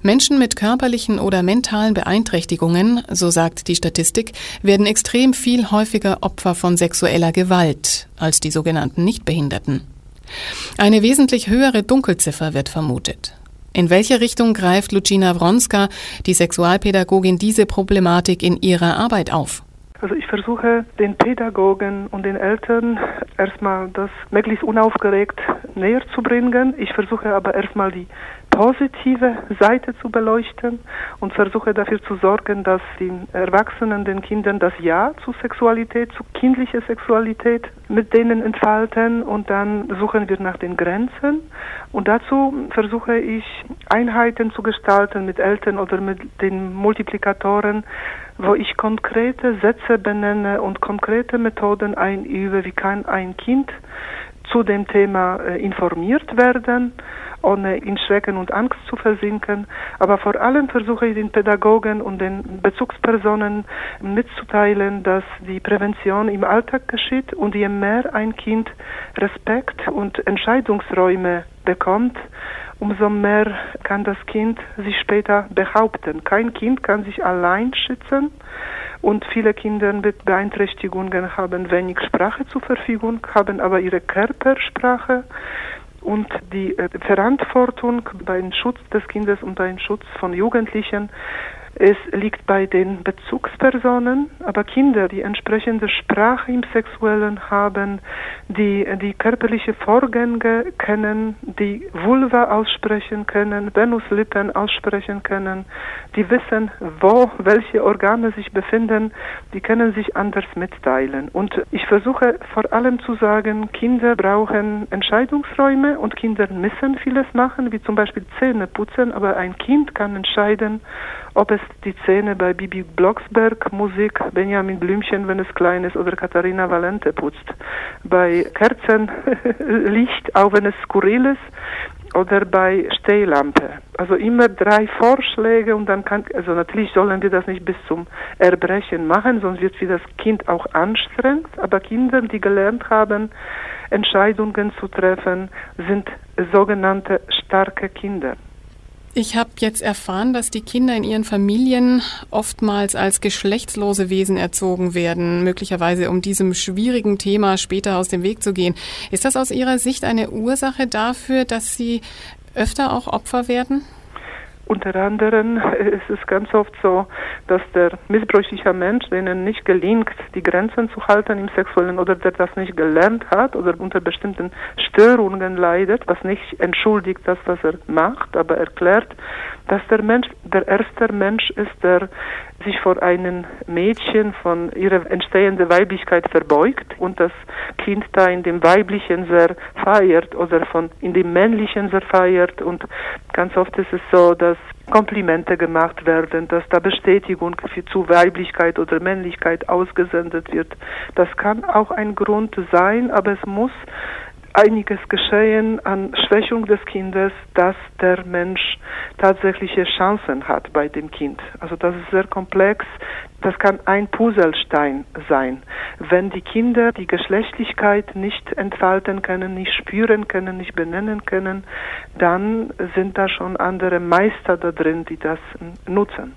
Menschen mit körperlichen oder mentalen Beeinträchtigungen, so sagt die Statistik, werden extrem viel häufiger Opfer von sexueller Gewalt als die sogenannten Nichtbehinderten. Eine wesentlich höhere Dunkelziffer wird vermutet. In welche Richtung greift Lucina Wronska, die Sexualpädagogin, diese Problematik in ihrer Arbeit auf? Also ich versuche den Pädagogen und den Eltern erstmal das möglichst unaufgeregt näher zu bringen. Ich versuche aber erstmal die positive Seite zu beleuchten und versuche dafür zu sorgen, dass die Erwachsenen den Kindern das Ja zu Sexualität, zu kindlicher Sexualität mit denen entfalten. Und dann suchen wir nach den Grenzen. Und dazu versuche ich Einheiten zu gestalten mit Eltern oder mit den Multiplikatoren, wo ich konkrete Sätze benenne und konkrete Methoden einübe, wie kann ein Kind zu dem Thema äh, informiert werden ohne in Schrecken und Angst zu versinken. Aber vor allem versuche ich den Pädagogen und den Bezugspersonen mitzuteilen, dass die Prävention im Alltag geschieht und je mehr ein Kind Respekt und Entscheidungsräume bekommt, umso mehr kann das Kind sich später behaupten. Kein Kind kann sich allein schützen und viele Kinder mit Beeinträchtigungen haben wenig Sprache zur Verfügung, haben aber ihre Körpersprache und die äh, Verantwortung beim Schutz des Kindes und beim Schutz von Jugendlichen es liegt bei den Bezugspersonen, aber Kinder, die entsprechende Sprache im Sexuellen haben, die die körperliche Vorgänge kennen, die Vulva aussprechen können, Venuslippen aussprechen können, die wissen, wo welche Organe sich befinden, die können sich anders mitteilen. Und ich versuche vor allem zu sagen, Kinder brauchen Entscheidungsräume und Kinder müssen vieles machen, wie zum Beispiel Zähne putzen, aber ein Kind kann entscheiden, ob es die Zähne bei Bibi Blocksberg Musik, Benjamin Blümchen, wenn es klein ist, oder Katharina Valente putzt. Bei Kerzenlicht, auch wenn es skurril ist, oder bei Stehlampe. Also immer drei Vorschläge und dann kann, also natürlich sollen wir das nicht bis zum Erbrechen machen, sonst wird für das Kind auch anstrengend, aber Kinder, die gelernt haben, Entscheidungen zu treffen, sind sogenannte starke Kinder. Ich habe jetzt erfahren, dass die Kinder in ihren Familien oftmals als geschlechtslose Wesen erzogen werden, möglicherweise um diesem schwierigen Thema später aus dem Weg zu gehen. Ist das aus Ihrer Sicht eine Ursache dafür, dass sie öfter auch Opfer werden? Unter anderem ist es ganz oft so, dass der missbräuchliche Mensch, denen nicht gelingt, die Grenzen zu halten im Sexuellen oder der das nicht gelernt hat oder unter bestimmten Störungen leidet, was nicht entschuldigt das, was er macht, aber erklärt, dass der Mensch der erste Mensch ist, der sich vor einem Mädchen von ihrer entstehenden Weiblichkeit verbeugt und das Kind da in dem Weiblichen sehr feiert oder von in dem Männlichen sehr feiert und ganz oft ist es so, dass Komplimente gemacht werden, dass da Bestätigung für zu Weiblichkeit oder Männlichkeit ausgesendet wird. Das kann auch ein Grund sein, aber es muss einiges geschehen an Schwächung des Kindes, dass der Mensch tatsächliche Chancen hat bei dem Kind. Also das ist sehr komplex. Das kann ein Puzzlestein sein. Wenn die Kinder die Geschlechtlichkeit nicht entfalten können, nicht spüren können, nicht benennen können, dann sind da schon andere Meister da drin, die das nutzen.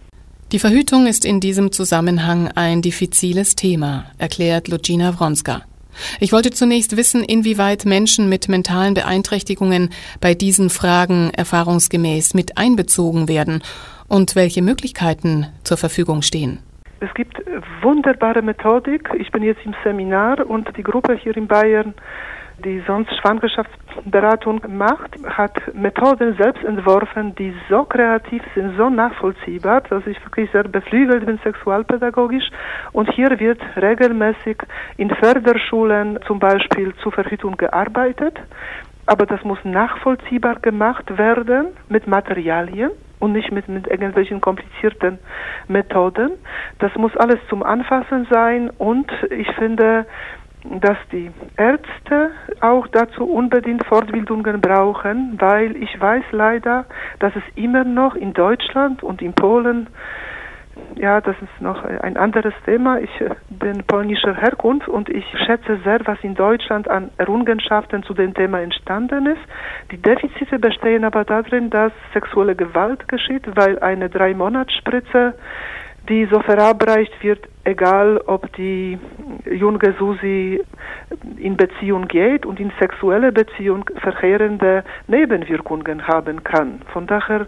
Die Verhütung ist in diesem Zusammenhang ein diffiziles Thema, erklärt Lucia Wronska. Ich wollte zunächst wissen, inwieweit Menschen mit mentalen Beeinträchtigungen bei diesen Fragen erfahrungsgemäß mit einbezogen werden und welche Möglichkeiten zur Verfügung stehen. Es gibt wunderbare Methodik. Ich bin jetzt im Seminar und die Gruppe hier in Bayern die sonst Schwangerschaftsberatung macht, hat Methoden selbst entworfen, die so kreativ sind, so nachvollziehbar, dass ich wirklich sehr beflügelt bin sexualpädagogisch. Und hier wird regelmäßig in Förderschulen zum Beispiel zur Verhütung gearbeitet. Aber das muss nachvollziehbar gemacht werden mit Materialien und nicht mit, mit irgendwelchen komplizierten Methoden. Das muss alles zum Anfassen sein und ich finde, dass die Ärzte auch dazu unbedingt Fortbildungen brauchen, weil ich weiß leider, dass es immer noch in Deutschland und in Polen, ja, das ist noch ein anderes Thema. Ich bin polnischer Herkunft und ich schätze sehr, was in Deutschland an Errungenschaften zu dem Thema entstanden ist. Die Defizite bestehen aber darin, dass sexuelle Gewalt geschieht, weil eine Drei-Monats-Spritze die so verabreicht wird, egal ob die junge Susi in Beziehung geht und in sexuelle Beziehung verheerende Nebenwirkungen haben kann. Von daher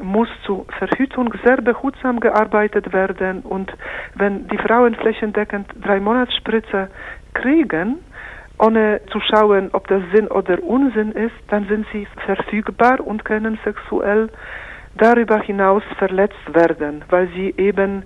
muss zur Verhütung sehr behutsam gearbeitet werden und wenn die Frauen flächendeckend drei Monatsspritze kriegen, ohne zu schauen, ob das Sinn oder Unsinn ist, dann sind sie verfügbar und können sexuell darüber hinaus verletzt werden, weil sie eben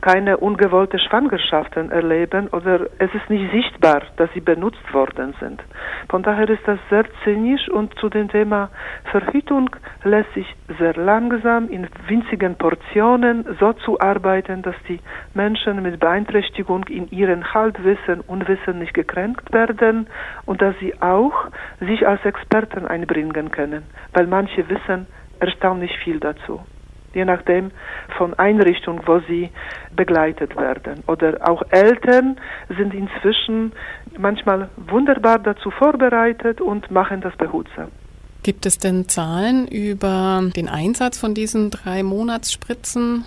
keine ungewollte Schwangerschaften erleben oder es ist nicht sichtbar, dass sie benutzt worden sind. Von daher ist das sehr zynisch und zu dem Thema Verhütung lässt sich sehr langsam in winzigen Portionen so zu arbeiten, dass die Menschen mit Beeinträchtigung in ihren Halbwissen und Wissen nicht gekränkt werden und dass sie auch sich als Experten einbringen können, weil manche wissen, erstaunlich viel dazu. Je nachdem von Einrichtung, wo sie begleitet werden. Oder auch Eltern sind inzwischen manchmal wunderbar dazu vorbereitet und machen das behutsam. Gibt es denn Zahlen über den Einsatz von diesen drei Monatsspritzen?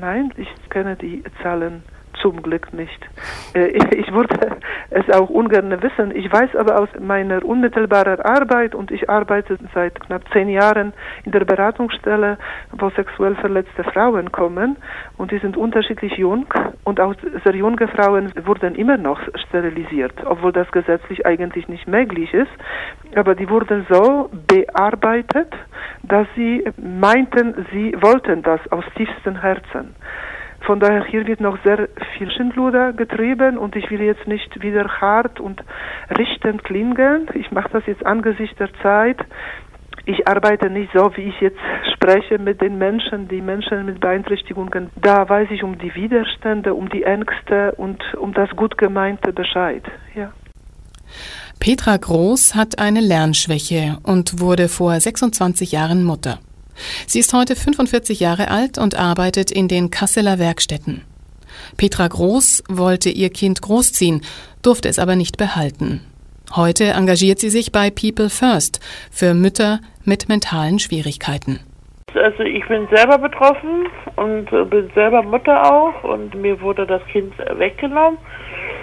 Nein, ich kenne die Zahlen zum Glück nicht. Äh, ich würde es auch ungern wissen. Ich weiß aber aus meiner unmittelbaren Arbeit und ich arbeite seit knapp zehn Jahren in der Beratungsstelle, wo sexuell verletzte Frauen kommen und die sind unterschiedlich jung und auch sehr junge Frauen wurden immer noch sterilisiert, obwohl das gesetzlich eigentlich nicht möglich ist. Aber die wurden so bearbeitet, dass sie meinten, sie wollten das aus tiefstem Herzen. Von daher hier wird noch sehr viel Schindluder getrieben und ich will jetzt nicht wieder hart und richtend klingen. Ich mache das jetzt angesichts der Zeit. Ich arbeite nicht so, wie ich jetzt spreche mit den Menschen, die Menschen mit Beeinträchtigungen. Da weiß ich um die Widerstände, um die Ängste und um das gut gemeinte Bescheid. Ja. Petra Groß hat eine Lernschwäche und wurde vor 26 Jahren Mutter. Sie ist heute 45 Jahre alt und arbeitet in den Kasseler Werkstätten. Petra Groß wollte ihr Kind großziehen, durfte es aber nicht behalten. Heute engagiert sie sich bei People First für Mütter mit mentalen Schwierigkeiten. Also ich bin selber betroffen und bin selber Mutter auch und mir wurde das Kind weggenommen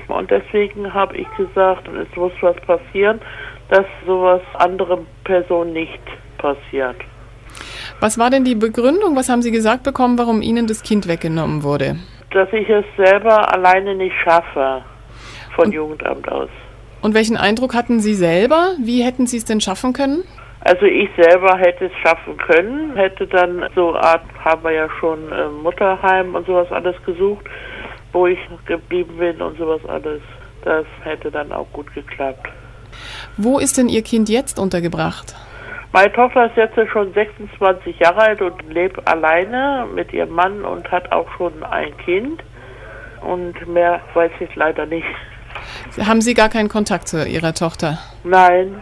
und deswegen habe ich gesagt, es muss was passieren, dass sowas anderen Personen nicht passiert. Was war denn die Begründung? Was haben Sie gesagt bekommen, warum Ihnen das Kind weggenommen wurde? Dass ich es selber alleine nicht schaffe von und, Jugendamt aus. Und welchen Eindruck hatten Sie selber? Wie hätten Sie es denn schaffen können? Also ich selber hätte es schaffen können, hätte dann so Art, haben wir ja schon äh, Mutterheim und sowas alles gesucht, wo ich geblieben bin und sowas alles. Das hätte dann auch gut geklappt. Wo ist denn Ihr Kind jetzt untergebracht? Meine Tochter ist jetzt schon 26 Jahre alt und lebt alleine mit ihrem Mann und hat auch schon ein Kind. Und mehr weiß ich leider nicht. Haben Sie gar keinen Kontakt zu Ihrer Tochter? Nein.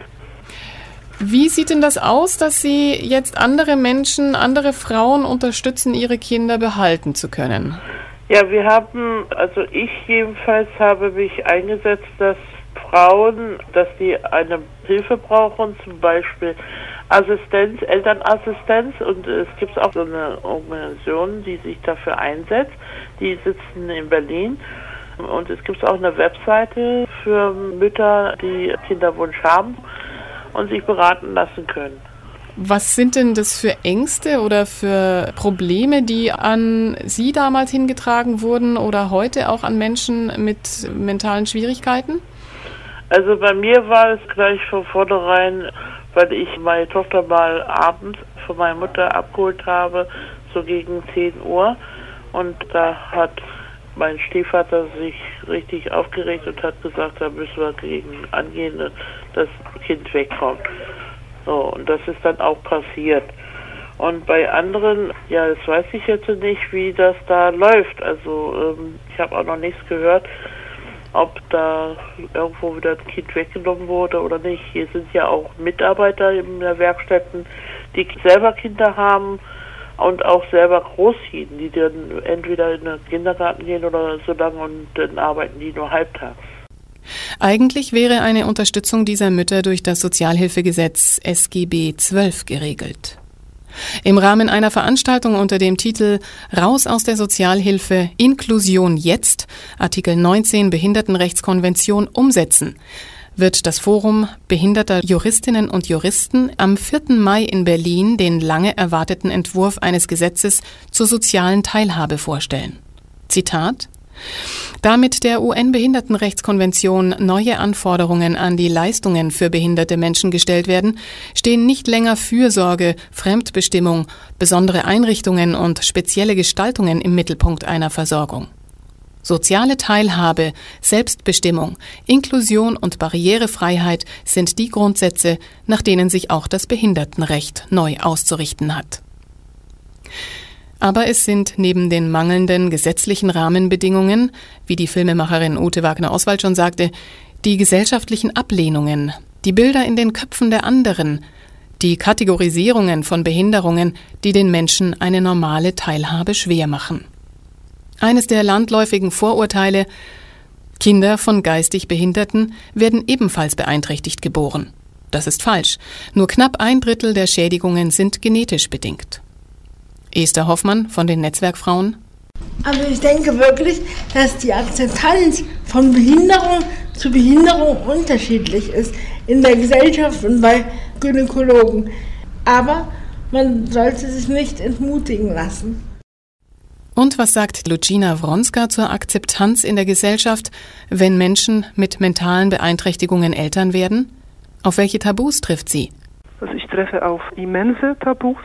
Wie sieht denn das aus, dass Sie jetzt andere Menschen, andere Frauen unterstützen, ihre Kinder behalten zu können? Ja, wir haben, also ich jedenfalls habe mich eingesetzt, dass Frauen, dass die eine Hilfe brauchen, zum Beispiel Assistenz, Elternassistenz und es gibt auch so eine Organisation, die sich dafür einsetzt. Die sitzen in Berlin und es gibt auch eine Webseite für Mütter, die Kinderwunsch haben und sich beraten lassen können. Was sind denn das für Ängste oder für Probleme, die an Sie damals hingetragen wurden oder heute auch an Menschen mit mentalen Schwierigkeiten? Also bei mir war es gleich von vornherein, weil ich meine Tochter mal abends von meiner Mutter abgeholt habe, so gegen 10 Uhr. Und da hat mein Stiefvater sich richtig aufgeregt und hat gesagt, da müssen wir gegen angehen, dass das Kind wegkommt. So, und das ist dann auch passiert. Und bei anderen, ja, das weiß ich jetzt nicht, wie das da läuft. Also ähm, ich habe auch noch nichts gehört, ob da irgendwo wieder ein Kind weggenommen wurde oder nicht. Hier sind ja auch Mitarbeiter in der Werkstätten, die selber Kinder haben und auch selber großziehen, die dann entweder in den Kindergarten gehen oder so lange und dann arbeiten die nur halbtags. Eigentlich wäre eine Unterstützung dieser Mütter durch das Sozialhilfegesetz SGB XII geregelt. Im Rahmen einer Veranstaltung unter dem Titel Raus aus der Sozialhilfe Inklusion jetzt Artikel 19 Behindertenrechtskonvention umsetzen wird das Forum behinderter Juristinnen und Juristen am 4. Mai in Berlin den lange erwarteten Entwurf eines Gesetzes zur sozialen Teilhabe vorstellen. Zitat damit der UN-Behindertenrechtskonvention neue Anforderungen an die Leistungen für behinderte Menschen gestellt werden, stehen nicht länger Fürsorge, Fremdbestimmung, besondere Einrichtungen und spezielle Gestaltungen im Mittelpunkt einer Versorgung. Soziale Teilhabe, Selbstbestimmung, Inklusion und Barrierefreiheit sind die Grundsätze, nach denen sich auch das Behindertenrecht neu auszurichten hat. Aber es sind neben den mangelnden gesetzlichen Rahmenbedingungen, wie die Filmemacherin Ute Wagner-Oswald schon sagte, die gesellschaftlichen Ablehnungen, die Bilder in den Köpfen der anderen, die Kategorisierungen von Behinderungen, die den Menschen eine normale Teilhabe schwer machen. Eines der landläufigen Vorurteile Kinder von geistig Behinderten werden ebenfalls beeinträchtigt geboren. Das ist falsch. Nur knapp ein Drittel der Schädigungen sind genetisch bedingt. Esther Hoffmann von den Netzwerkfrauen. Also ich denke wirklich, dass die Akzeptanz von Behinderung zu Behinderung unterschiedlich ist in der Gesellschaft und bei Gynäkologen. Aber man sollte sich nicht entmutigen lassen. Und was sagt Lucina Wronska zur Akzeptanz in der Gesellschaft, wenn Menschen mit mentalen Beeinträchtigungen Eltern werden? Auf welche Tabus trifft sie? Also ich treffe auf immense Tabus.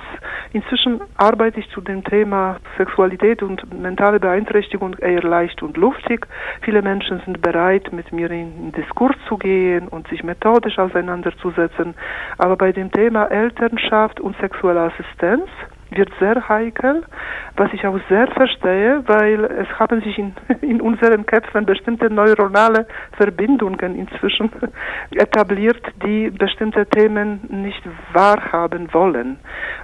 Inzwischen arbeite ich zu dem Thema Sexualität und mentale Beeinträchtigung eher leicht und luftig. Viele Menschen sind bereit, mit mir in Diskurs zu gehen und sich methodisch auseinanderzusetzen. Aber bei dem Thema Elternschaft und sexuelle Assistenz wird sehr heikel, was ich auch sehr verstehe, weil es haben sich in, in unseren Köpfen bestimmte neuronale Verbindungen inzwischen etabliert, die bestimmte Themen nicht wahrhaben wollen.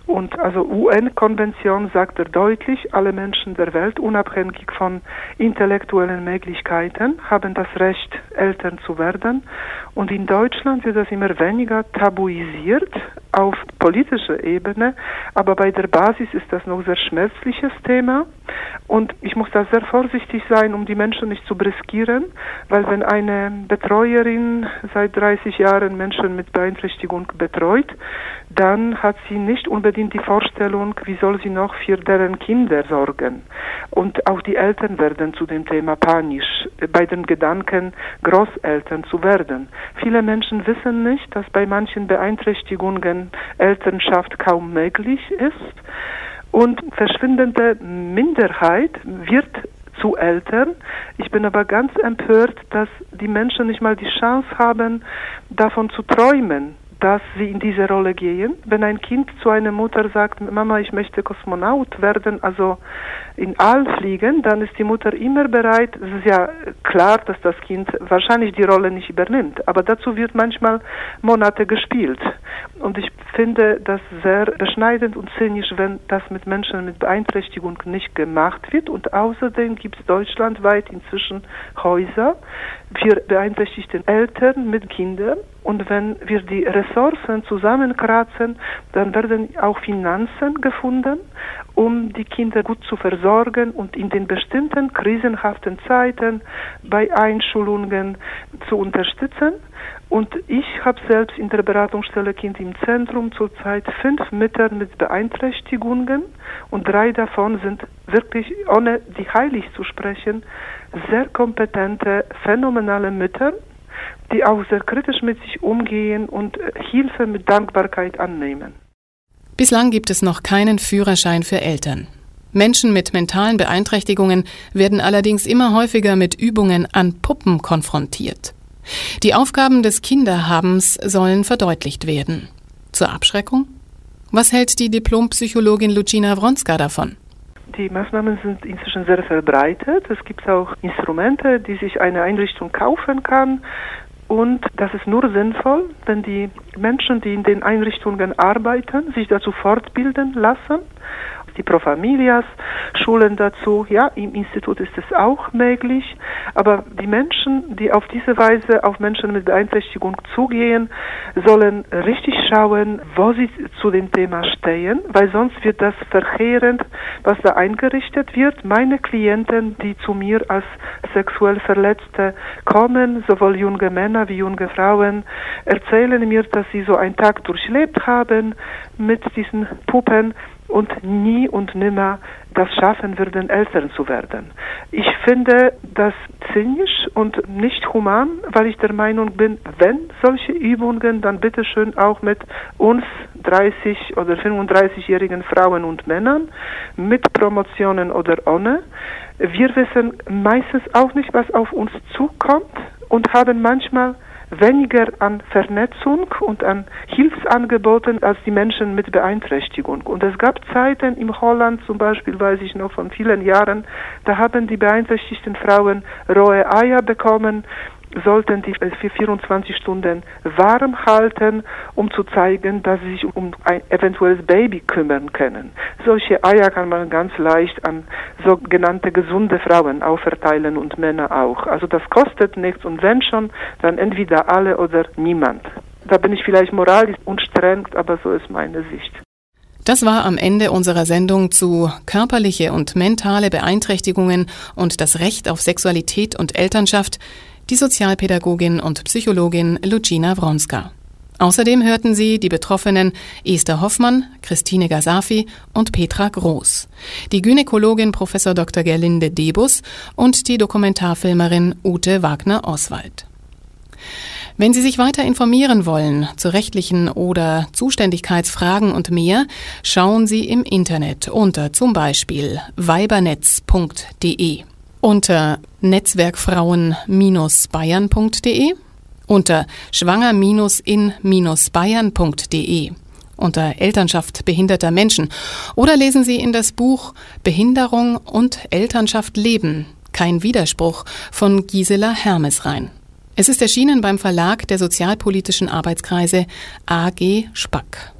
Und also UN-Konvention sagt er deutlich, alle Menschen der Welt, unabhängig von intellektuellen Möglichkeiten, haben das Recht, Eltern zu werden. Und in Deutschland wird das immer weniger tabuisiert, auf politischer Ebene, aber bei der Basis ist das noch sehr schmerzliches Thema. Und ich muss da sehr vorsichtig sein, um die Menschen nicht zu briskieren, weil wenn eine Betreuerin seit 30 Jahren Menschen mit Beeinträchtigung betreut, dann hat sie nicht unbedingt die Vorstellung, wie soll sie noch für deren Kinder sorgen. Und auch die Eltern werden zu dem Thema panisch, bei den Gedanken, Großeltern zu werden. Viele Menschen wissen nicht, dass bei manchen Beeinträchtigungen Elternschaft kaum möglich ist. Und verschwindende Minderheit wird zu Eltern. Ich bin aber ganz empört, dass die Menschen nicht mal die Chance haben, davon zu träumen, dass sie in diese Rolle gehen. Wenn ein Kind zu einer Mutter sagt, Mama, ich möchte Kosmonaut werden, also in All fliegen, dann ist die Mutter immer bereit. Es ist ja klar, dass das Kind wahrscheinlich die Rolle nicht übernimmt, aber dazu wird manchmal Monate gespielt. Und ich finde das sehr beschneidend und zynisch, wenn das mit Menschen mit Beeinträchtigung nicht gemacht wird. Und außerdem gibt es deutschlandweit inzwischen Häuser für beeinträchtigte Eltern mit Kindern. Und wenn wir die Ressourcen zusammenkratzen, dann werden auch Finanzen gefunden, um die Kinder gut zu versorgen und in den bestimmten krisenhaften Zeiten bei Einschulungen zu unterstützen. Und ich habe selbst in der Beratungsstelle Kind im Zentrum zurzeit fünf Mütter mit Beeinträchtigungen und drei davon sind wirklich, ohne die heilig zu sprechen, sehr kompetente, phänomenale Mütter, die auch sehr kritisch mit sich umgehen und Hilfe mit Dankbarkeit annehmen. Bislang gibt es noch keinen Führerschein für Eltern. Menschen mit mentalen Beeinträchtigungen werden allerdings immer häufiger mit Übungen an Puppen konfrontiert. Die Aufgaben des Kinderhabens sollen verdeutlicht werden. Zur Abschreckung? Was hält die Diplompsychologin Lucina Wronska davon? Die Maßnahmen sind inzwischen sehr verbreitet. Es gibt auch Instrumente, die sich eine Einrichtung kaufen kann. Und das ist nur sinnvoll, wenn die Menschen, die in den Einrichtungen arbeiten, sich dazu fortbilden lassen die Pro Familias schulen dazu. Ja, im Institut ist es auch möglich. Aber die Menschen, die auf diese Weise auf Menschen mit Beeinträchtigung zugehen, sollen richtig schauen, wo sie zu dem Thema stehen, weil sonst wird das verheerend, was da eingerichtet wird. Meine Klienten, die zu mir als sexuell Verletzte kommen, sowohl junge Männer wie junge Frauen, erzählen mir, dass sie so einen Tag durchlebt haben mit diesen Puppen und nie und nimmer das schaffen würden, Eltern zu werden. Ich finde das zynisch und nicht human, weil ich der Meinung bin, wenn solche Übungen, dann bitteschön auch mit uns 30 oder 35-jährigen Frauen und Männern, mit Promotionen oder ohne. Wir wissen meistens auch nicht, was auf uns zukommt und haben manchmal weniger an Vernetzung und an Hilfsangeboten als die Menschen mit Beeinträchtigung. Und es gab Zeiten im Holland zum Beispiel, weiß ich noch von vielen Jahren, da haben die beeinträchtigten Frauen rohe Eier bekommen sollten die für 24 Stunden warm halten, um zu zeigen, dass sie sich um ein eventuelles Baby kümmern können. Solche Eier kann man ganz leicht an sogenannte gesunde Frauen auferteilen und Männer auch. Also das kostet nichts und wenn schon, dann entweder alle oder niemand. Da bin ich vielleicht moralisch unstreng, aber so ist meine Sicht. Das war am Ende unserer Sendung zu körperliche und mentale Beeinträchtigungen und das Recht auf Sexualität und Elternschaft die Sozialpädagogin und Psychologin Lucina Wronska. Außerdem hörten Sie die Betroffenen Esther Hoffmann, Christine Gasafi und Petra Groß, die Gynäkologin Prof. Dr. Gerlinde Debus und die Dokumentarfilmerin Ute Wagner-Oswald. Wenn Sie sich weiter informieren wollen zu rechtlichen oder Zuständigkeitsfragen und mehr, schauen Sie im Internet unter zum Beispiel weibernetz.de unter netzwerkfrauen-bayern.de, unter schwanger-in-bayern.de, unter Elternschaft behinderter Menschen oder lesen Sie in das Buch Behinderung und Elternschaft leben, kein Widerspruch von Gisela Hermes rein. Es ist erschienen beim Verlag der sozialpolitischen Arbeitskreise AG Spack.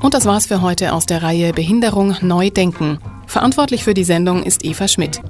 Und das war's für heute aus der Reihe Behinderung neu denken. Verantwortlich für die Sendung ist Eva Schmidt.